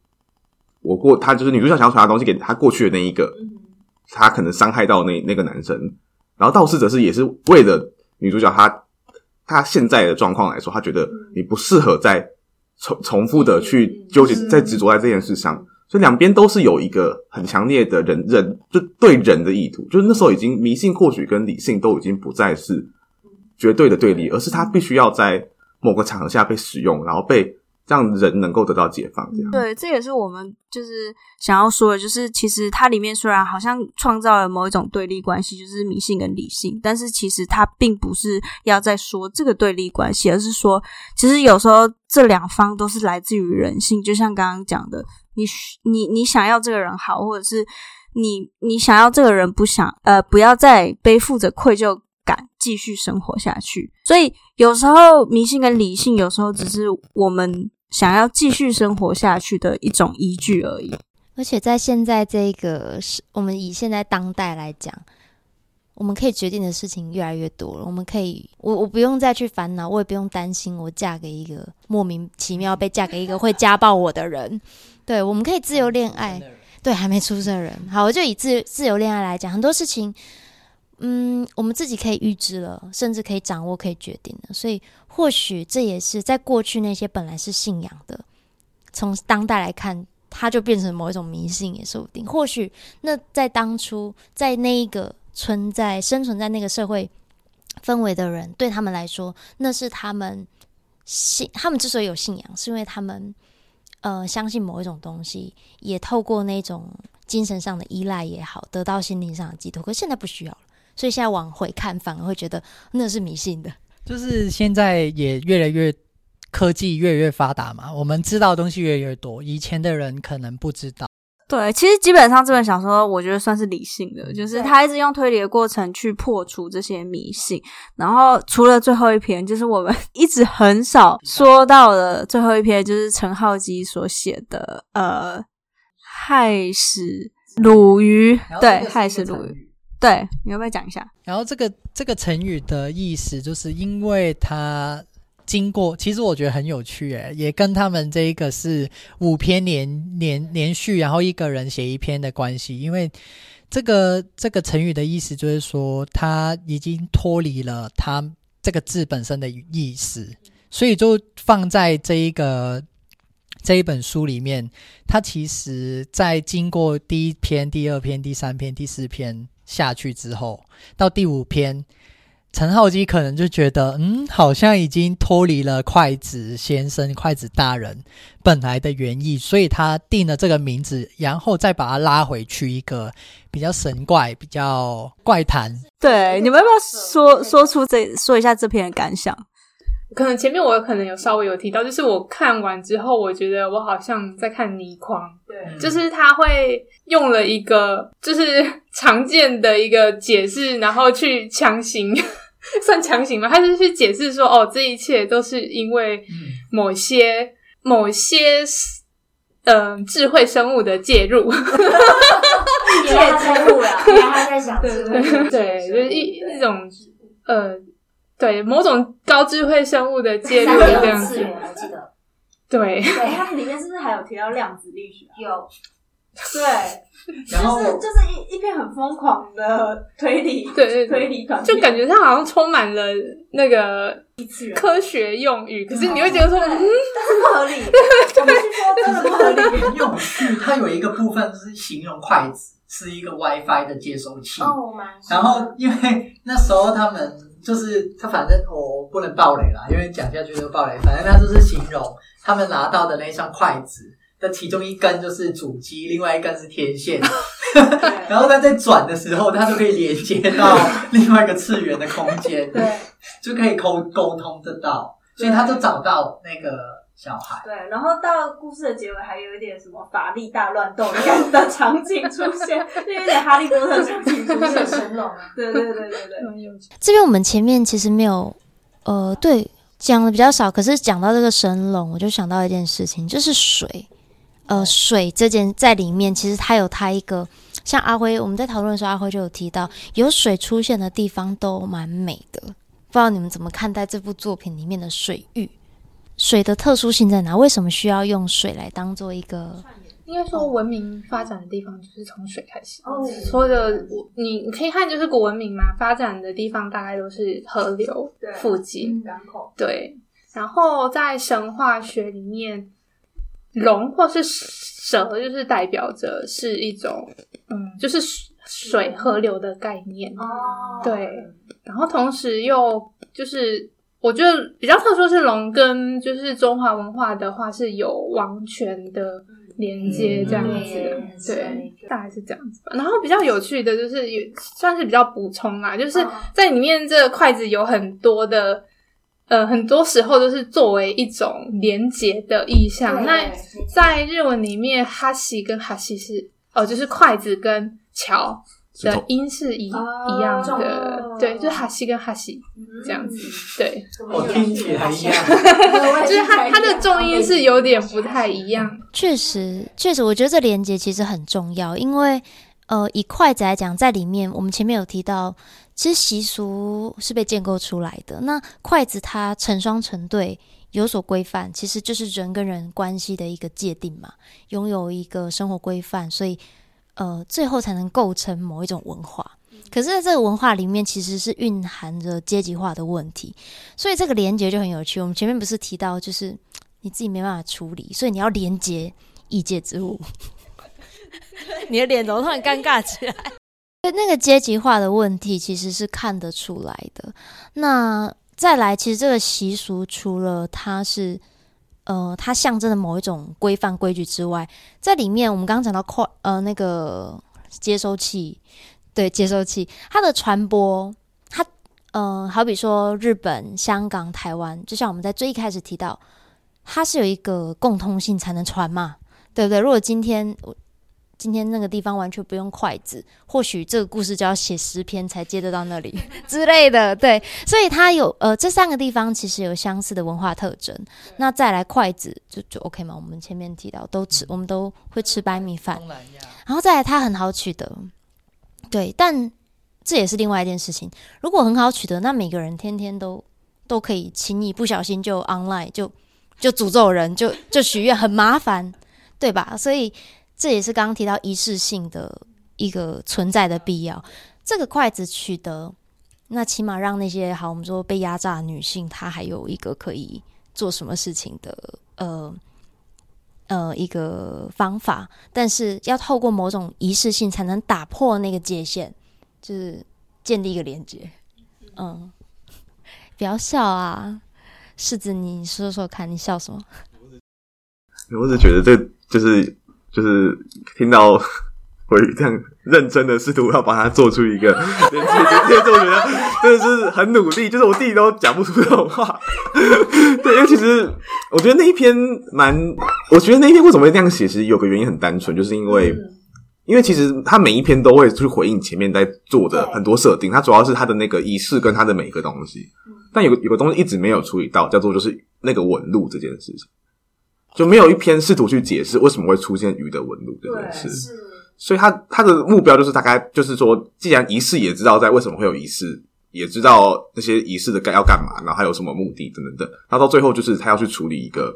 我过，他就是女主角想要传达东西给他过去的那一个，他可能伤害到那那个男生，然后道士则是也是为了女主角她。他现在的状况来说，他觉得你不适合再重重复的去纠结、在执着在这件事上，所以两边都是有一个很强烈的人人就对人的意图，就是那时候已经迷信或许跟理性都已经不再是绝对的对立，而是他必须要在某个场合下被使用，然后被。让人能够得到解放，这样。对，这也是我们就是想要说的，就是其实它里面虽然好像创造了某一种对立关系，就是迷信跟理性，但是其实它并不是要在说这个对立关系，而是说，其实有时候这两方都是来自于人性，就像刚刚讲的，你你你想要这个人好，或者是你你想要这个人不想呃不要再背负着愧疚继续生活下去，所以有时候迷信跟理性，有时候只是我们。想要继续生活下去的一种依据而已。而且在现在这个是我们以现在当代来讲，我们可以决定的事情越来越多了。我们可以，我我不用再去烦恼，我也不用担心我嫁给一个莫名其妙被嫁给一个会家暴我的人。对，我们可以自由恋爱。对，还没出生的人。好，我就以自自由恋爱来讲，很多事情。嗯，我们自己可以预知了，甚至可以掌握、可以决定的。所以，或许这也是在过去那些本来是信仰的，从当代来看，它就变成某一种迷信也说不定。或许那在当初，在那一个存在、生存在那个社会氛围的人，对他们来说，那是他们信。他们之所以有信仰，是因为他们呃相信某一种东西，也透过那种精神上的依赖也好，得到心灵上的寄托。可现在不需要了。所以现在往回看，反而会觉得那是迷信的。就是现在也越来越科技越来越发达嘛，我们知道的东西越来越多，以前的人可能不知道。对，其实基本上这本小说我觉得算是理性的，就是他一直用推理的过程去破除这些迷信。然后除了最后一篇，就是我们一直很少说到的最后一篇，就是陈浩基所写的呃，害死鲁鱼，对，害死鲁鱼。对，你要不要讲一下？然后这个这个成语的意思，就是因为它经过，其实我觉得很有趣，诶，也跟他们这一个是五篇连连连续，然后一个人写一篇的关系。因为这个这个成语的意思，就是说他已经脱离了他这个字本身的意思，所以就放在这一个这一本书里面。他其实，在经过第一篇、第二篇、第三篇、第四篇。下去之后，到第五篇，陈浩基可能就觉得，嗯，好像已经脱离了筷子先生、筷子大人本来的原意，所以他定了这个名字，然后再把它拉回去一个比较神怪、比较怪谈。对，你们要不要说说出这说一下这篇的感想？可能前面我可能有稍微有提到，就是我看完之后，我觉得我好像在看倪匡，对，就是他会用了一个就是常见的一个解释，然后去强行 [LAUGHS] 算强行嘛，他就去解释说，哦，这一切都是因为某些、嗯、某些嗯、呃、智慧生物的介入，[LAUGHS] 介入了，原来他在想智慧，[LAUGHS] 对，就是一一种呃。对某种高智慧生物的介入的这样子，我记得。对，对，[LAUGHS] 它里面是不是还有提到量子力学？有，对。[LAUGHS] 然后就是就是一一篇很疯狂的推理，对对对推理团，就感觉它好像充满了那个一次元科学用语，可是你会觉得说，嗯，但是不合理。[LAUGHS] 我们是说真的不合理。很有趣，它有一个部分是形容筷子是一个 WiFi 的接收器。哦，蛮。然后因为那时候他们就是他，反正我不能爆雷啦，因为讲下去就爆雷。反正他就是形容他们拿到的那双筷子。的其中一根就是主机，另外一根是天线，[LAUGHS] 然后他在转的时候，他就可以连接到另外一个次元的空间，对，就可以沟沟通得到，所以他就找到那个小孩。对，然后到故事的结尾，还有一点什么法力大乱斗的样子的场景出现，就有点哈利波特场景出现，神龙啊，对对对对对。这边我们前面其实没有，呃，对，讲的比较少，可是讲到这个神龙，我就想到一件事情，就是水。呃，水这件在里面，其实它有它一个，像阿辉，我们在讨论的时候，阿辉就有提到，有水出现的地方都蛮美的。不知道你们怎么看待这部作品里面的水域？水的特殊性在哪？为什么需要用水来当做一个？应该说，文明发展的地方就是从水开始。哦，所有的你你可以看，就是古文明嘛，发展的地方大概都是河流附近，港口。对，然后在神话学里面。龙或是蛇，就是代表着是一种，嗯，就是水河流的概念。哦，对。然后同时又就是，我觉得比较特殊是龙跟就是中华文化的话是有王权的连接这样子。嗯、对，大概是这样子吧。然后比较有趣的就是，也算是比较补充啦，就是在里面这筷子有很多的。呃，很多时候都是作为一种连结的意象。那在日文里面，哈西跟哈西是哦，就是筷子跟桥的音是一一样的，对，就是哈西跟哈西这样子，对。我听起来一样，就是它它的重音是有点不太一样。确实，确实，我觉得这连接其实很重要，因为呃，以筷子来讲，在里面我们前面有提到。其实习俗是被建构出来的。那筷子它成双成对，有所规范，其实就是人跟人关系的一个界定嘛。拥有一个生活规范，所以呃，最后才能构成某一种文化。可是，在这个文化里面，其实是蕴含着阶级化的问题。所以这个连接就很有趣。我们前面不是提到，就是你自己没办法处理，所以你要连接异界之物。[LAUGHS] 你的脸怎么突然尴尬起来？[LAUGHS] 那个阶级化的问题其实是看得出来的。那再来，其实这个习俗除了它是，呃，它象征的某一种规范规矩之外，在里面我们刚刚讲到扩，呃，那个接收器，对，接收器，它的传播，它，呃，好比说日本、香港、台湾，就像我们在最一开始提到，它是有一个共通性才能传嘛，对不对？如果今天今天那个地方完全不用筷子，或许这个故事就要写十篇才接得到那里 [LAUGHS] 之类的。对，所以它有呃这三个地方其实有相似的文化特征。那再来筷子就就 OK 嘛？我们前面提到都吃，我们都会吃白米饭。然后再来它很好取得，对，但这也是另外一件事情。如果很好取得，那每个人天天都都可以轻易不小心就 online 就就诅咒人，就就许愿，很麻烦，对吧？所以。这也是刚刚提到仪式性的一个存在的必要。这个筷子取得，那起码让那些好，我们说被压榨的女性，她还有一个可以做什么事情的，呃呃，一个方法。但是要透过某种仪式性，才能打破那个界限，就是建立一个连接。嗯，不要笑啊，柿子，你说说看，你笑什么？我只觉得这就是。就是听到 [LAUGHS] 我这样认真的试图要把它做出一个 [LAUGHS] 连接连接，我觉得真的是很努力，就是我自己都讲不出这种话。[LAUGHS] 对，因为其实我觉得那一篇蛮，我觉得那一篇为什么会这样写，其实有个原因很单纯，就是因为因为其实他每一篇都会去回应前面在做的很多设定，它主要是它的那个仪式跟它的每一个东西，但有个有个东西一直没有处理到，叫做就是那个纹路这件事情。就没有一篇试图去解释为什么会出现鱼的纹路这件事，所以他他的目标就是大概就是说，既然仪式也知道在为什么会有仪式，也知道那些仪式的该要干嘛，然后还有什么目的等等等，那到最后就是他要去处理一个，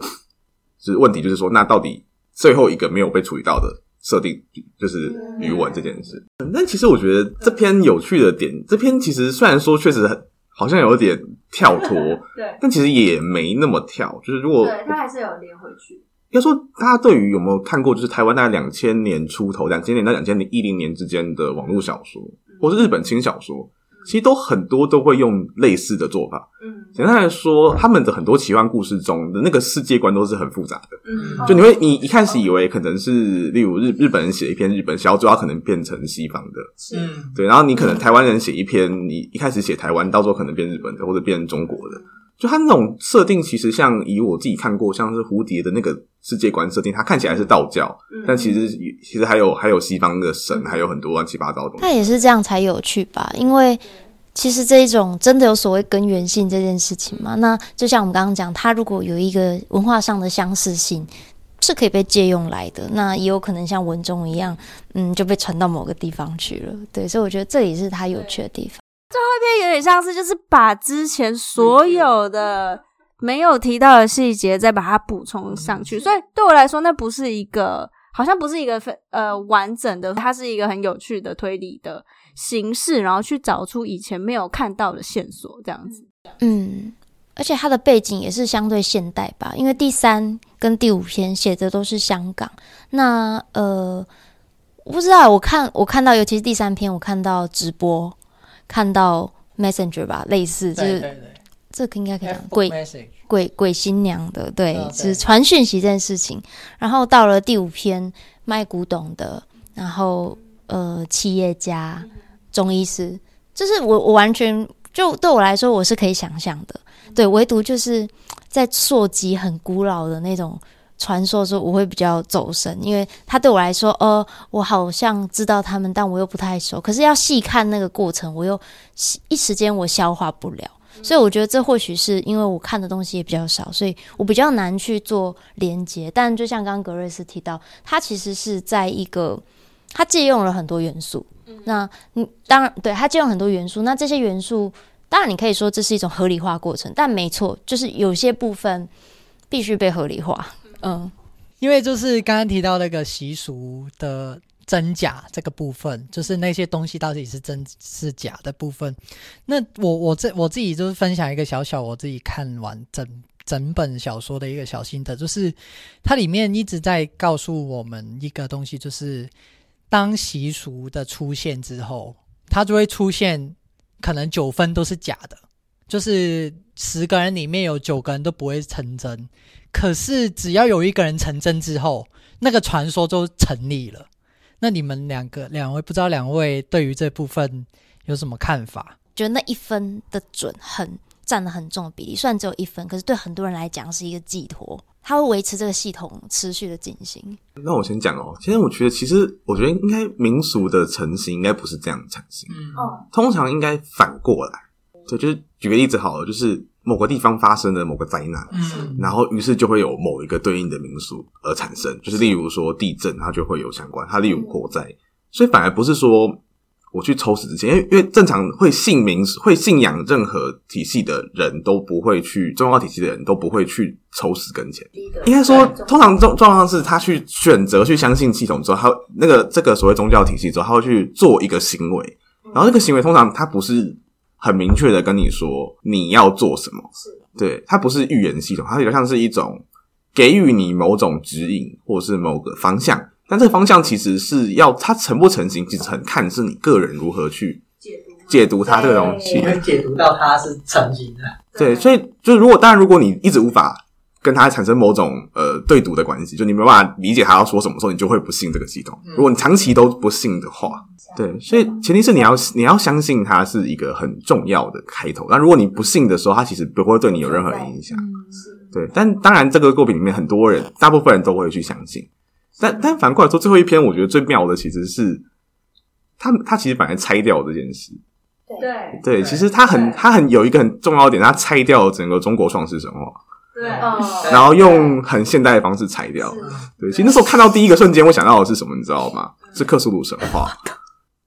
就是问题，就是说那到底最后一个没有被处理到的设定，就是鱼纹这件事。但其实我觉得这篇有趣的点，这篇其实虽然说确实很好像有点跳脱，[LAUGHS] 对，但其实也没那么跳。就是如果对他还是有连回去。要说大家对于有没有看过，就是台湾大概两千年出头，两千年到两千零一零年之间的网络小说，或是日本轻小说。其实都很多都会用类似的做法。嗯，简单来说，他们的很多奇幻故事中的那个世界观都是很复杂的。嗯，就你会你一开始以为可能是，例如日日本人写一篇日本小说，可能变成西方的。是，对。然后你可能台湾人写一篇，你一开始写台湾，到时候可能变日本的，或者变中国的。就他那种设定，其实像以我自己看过，像是蝴蝶的那个世界观设定，它看起来是道教，但其实其实还有还有西方的神，还有很多乱七八糟的东西。那也是这样才有趣吧？因为。其实这一种真的有所谓根源性这件事情嘛？那就像我们刚刚讲，它如果有一个文化上的相似性，是可以被借用来的。那也有可能像文中一样，嗯，就被传到某个地方去了。对，所以我觉得这也是它有趣的地方。最后一篇有点像是，就是把之前所有的没有提到的细节再把它补充上去。所以对我来说，那不是一个，好像不是一个非呃完整的，它是一个很有趣的推理的形式，然后去找出以前没有看到的线索，这样子。嗯，而且它的背景也是相对现代吧，因为第三跟第五篇写的都是香港。那呃，我不知道，我看我看到，尤其是第三篇，我看到直播，看到 Messenger 吧，类似就是这个应该可以讲鬼鬼鬼新娘的，对，哦、对就是传讯息这件事情。然后到了第五篇卖古董的，然后呃，企业家。中医师，就是我，我完全就对我来说，我是可以想象的。对，唯独就是在溯及很古老的那种传说的时候，我会比较走神，因为他对我来说，呃，我好像知道他们，但我又不太熟。可是要细看那个过程，我又一时间我消化不了。所以我觉得这或许是因为我看的东西也比较少，所以我比较难去做连接。但就像刚刚格瑞斯提到，他其实是在一个，他借用了很多元素。那你当然对他借用很多元素，那这些元素当然你可以说这是一种合理化过程，但没错，就是有些部分必须被合理化。嗯，因为就是刚刚提到那个习俗的真假这个部分，就是那些东西到底是真是假的部分。那我我这我自己就是分享一个小小我自己看完整整本小说的一个小心得，就是它里面一直在告诉我们一个东西，就是。当习俗的出现之后，它就会出现可能九分都是假的，就是十个人里面有九个人都不会成真。可是只要有一个人成真之后，那个传说就成立了。那你们两个两位不知道两位对于这部分有什么看法？觉得那一分的准很占了很重的比例，虽然只有一分，可是对很多人来讲是一个寄托。它会维持这个系统持续的进行。那我先讲哦，其实我觉得，其实我觉得应该民俗的成型应该不是这样成型，嗯，通常应该反过来，对，就是举个例子好了，就是某个地方发生了某个灾难，嗯，然后于是就会有某一个对应的民俗而产生，就是例如说地震，它就会有相关，它例如火灾，所以反而不是说。我去抽死之前，因为因为正常会信民会信仰任何体系的人都不会去宗教体系的人都不会去抽死跟前。应该说，通常状状况是他去选择去相信系统之后，他那个这个所谓宗教体系之后，他会去做一个行为，然后这个行为通常他不是很明确的跟你说你要做什么，是对，它不是预言系统，它比较像是一种给予你某种指引或者是某个方向。但这个方向其实是要它成不成型，其实很看是你个人如何去解读解读它这个东西。你会解读到它是成型的。对，所以就是如果当然，如果你一直无法跟他产生某种呃对赌的关系，就你没办法理解他要说什么时候，你就会不信这个系统。如果你长期都不信的话，对，所以前提是你要你要相信它是一个很重要的开头。那如果你不信的时候，它其实不会对你有任何影响。对，但当然这个作品里面很多人，大部分人都会去相信。但但反过来说，最后一篇我觉得最妙的其实是他他其实本来拆掉这件事，对对，其实他很他很有一个很重要的点，他拆掉整个中国创世神话，对，然后用很现代的方式裁掉，对。其实那时候看到第一个瞬间，我想到的是什么，你知道吗？是克苏鲁神话，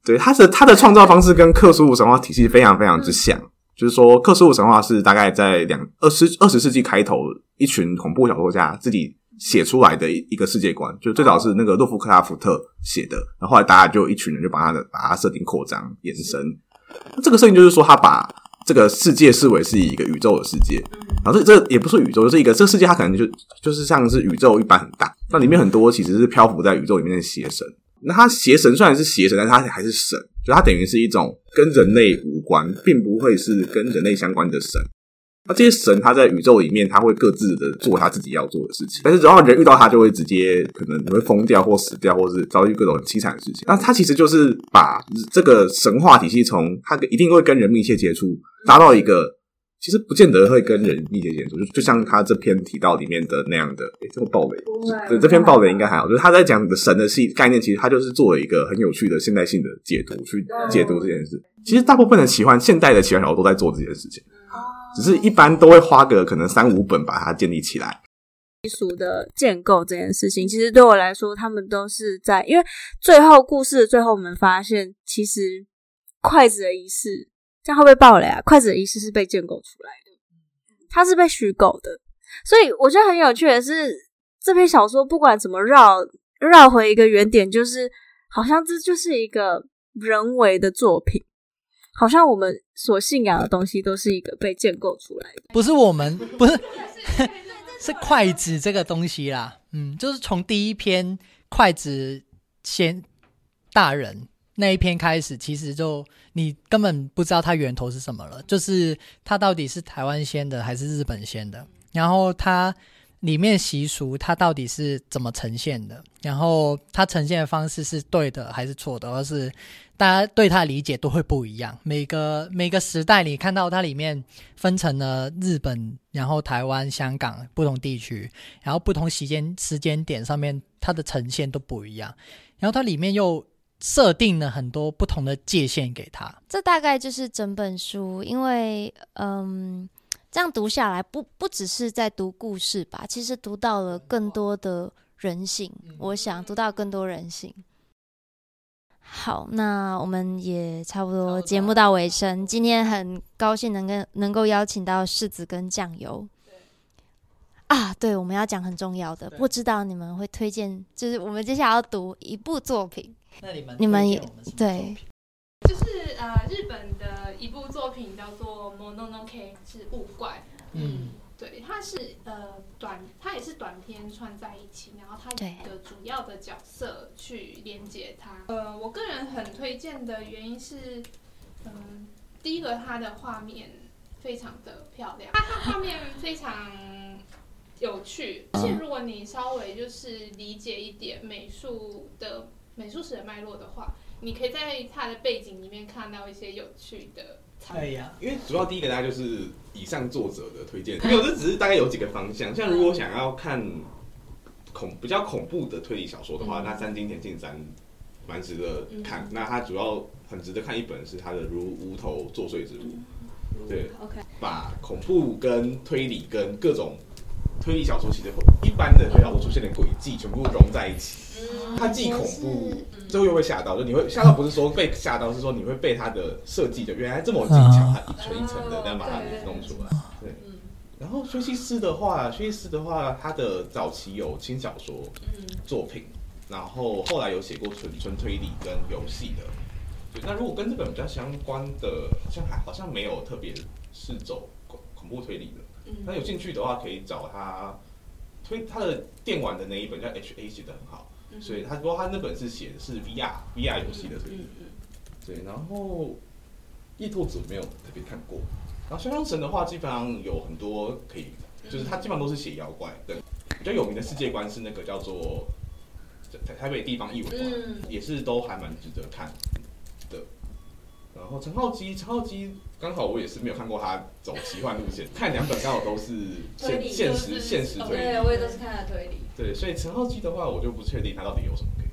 对，他的他的创造方式跟克苏鲁神话体系非常非常之像，就是说克苏鲁神话是大概在两二十二十世纪开头，一群恐怖小说家自己。写出来的一个世界观，就最早是那个洛夫克拉夫特写的，然后后来大家就一群人就把他的把他设定扩张延伸。那这个设定就是说，他把这个世界视为是一个宇宙的世界，然后这这也不是宇宙，就是一个这个世界，它可能就就是像是宇宙一般很大，那里面很多其实是漂浮在宇宙里面的邪神。那它邪神虽然是邪神，但是他还是神，就它等于是一种跟人类无关，并不会是跟人类相关的神。那这些神，他在宇宙里面，他会各自的做他自己要做的事情。但是只要人遇到他，就会直接可能你会疯掉或死掉，或是遭遇各种很凄惨的事情。那他其实就是把这个神话体系从他一定会跟人密切接触，达到一个其实不见得会跟人密切接触，就就像他这篇提到里面的那样的。诶，这个暴雷，对这篇暴雷应该还好。就是他在讲的神的系概念，其实他就是做了一个很有趣的现代性的解读去解读这件事。其实大部分的奇幻现代的奇幻小说都在做这件事情。只是一般都会花个可能三五本把它建立起来。习俗的建构这件事情，其实对我来说，他们都是在因为最后故事的最后，我们发现其实筷子的仪式，这样会不会爆雷啊？筷子的仪式是被建构出来的，它是被虚构的。所以我觉得很有趣的是，这篇小说不管怎么绕绕回一个原点，就是好像这就是一个人为的作品。好像我们所信仰的东西都是一个被建构出来的，不是我们，不是，[LAUGHS] 是筷子这个东西啦。嗯，就是从第一篇筷子先大人那一篇开始，其实就你根本不知道它源头是什么了，就是它到底是台湾先的还是日本先的，然后它。里面习俗它到底是怎么呈现的？然后它呈现的方式是对的还是错的？而是大家对它理解都会不一样。每个每个时代，你看到它里面分成了日本、然后台湾、香港不同地区，然后不同时间时间点上面它的呈现都不一样。然后它里面又设定了很多不同的界限给它。这大概就是整本书，因为嗯。这样读下来，不不只是在读故事吧，其实读到了更多的人性。我想读到更多人性。好，那我们也差不多节目到尾声。今天很高兴能跟能够邀请到柿子跟酱油。啊，对，我们要讲很重要的，不知道你们会推荐，就是我们接下来要读一部作品。那你们你们也对。就是呃，日本的一部作品叫做《Mononoke》，是物怪。嗯，对，它是呃短，它也是短片串在一起，然后它有一个主要的角色去连接它。呃，我个人很推荐的原因是，嗯、呃，第一个它的画面非常的漂亮，它它画面非常有趣，而且如果你稍微就是理解一点美术的美术史的脉络的话。你可以在它的背景里面看到一些有趣的。哎呀，因为主要第一个大家就是以上作者的推荐，没有，这只是大概有几个方向。像如果想要看恐比较恐怖的推理小说的话，嗯、那三金田进三蛮值得看。嗯、那它主要很值得看一本是他的《如无头作祟之物》，嗯、对，OK，把恐怖跟推理跟各种。推理小说其实一般的推理小说出现的轨迹全部融在一起，它既恐怖，最后又会吓到。就你会吓到，不是说被吓到，是说你会被它的设计的原来这么精巧，它一层一层的这样把它弄出来。对，然后薛西斯的话，薛西斯的话，他的早期有轻小说作品，然后后来有写过纯纯推理跟游戏的。对，那如果跟这本比较相关的，好像还好像没有特别是走恐恐怖推理的。那有兴趣的话，可以找他推他的电玩的那一本叫 H A 写的很好，嗯、所以他不过他那本是写的是 V R V R 游戏的推理，嗯嗯嗯、对。然后夜兔子没有特别看过，然后潇湘神的话，基本上有很多可以，就是他基本上都是写妖怪的，比较有名的世界观是那个叫做台台北地方异闻录，嗯、也是都还蛮值得看的。然后陈浩基，陈浩基。刚好我也是没有看过他走奇幻路线，看两本刚好都是现现实现实推理，对，我也都是看他推理。对，所以陈浩基的话，我就不确定他到底有什么可以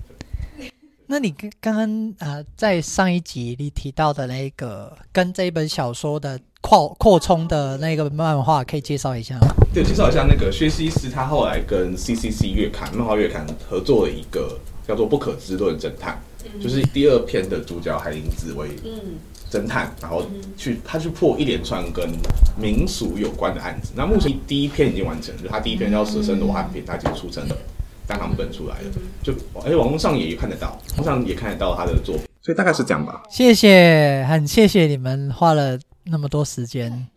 推。[LAUGHS] 那你刚刚刚啊，在上一集你提到的那个跟这一本小说的扩扩充的那个漫画，可以介绍一下吗？对，介绍一下那个薛西斯，他后来跟 CCC 月刊漫画月刊合作了一个叫做《不可知论侦探》，嗯、就是第二篇的主角海林子薇。嗯。侦探，然后去他去破一连串跟民俗有关的案子。那目前第一篇已经完成了，就他第一篇叫《蛇身罗汉篇》，他已经出成了单行本出来了。就而且网络上也看得到，网上也看得到他的作品，所以大概是这样吧。谢谢，很谢谢你们花了那么多时间。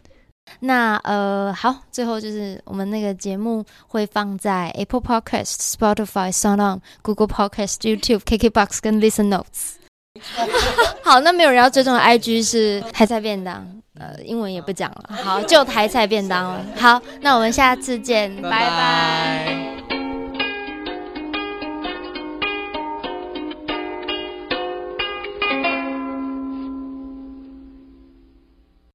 那呃，好，最后就是我们那个节目会放在 Apple Podcast、Spotify、SoundOn、Google Podcast、YouTube、KKBox 跟 Listen Notes。[LAUGHS] 好，那没有人要追踪的 IG 是台菜便当，呃，英文也不讲了，好，就台菜便当了。好，那我们下次见，拜拜。拜拜。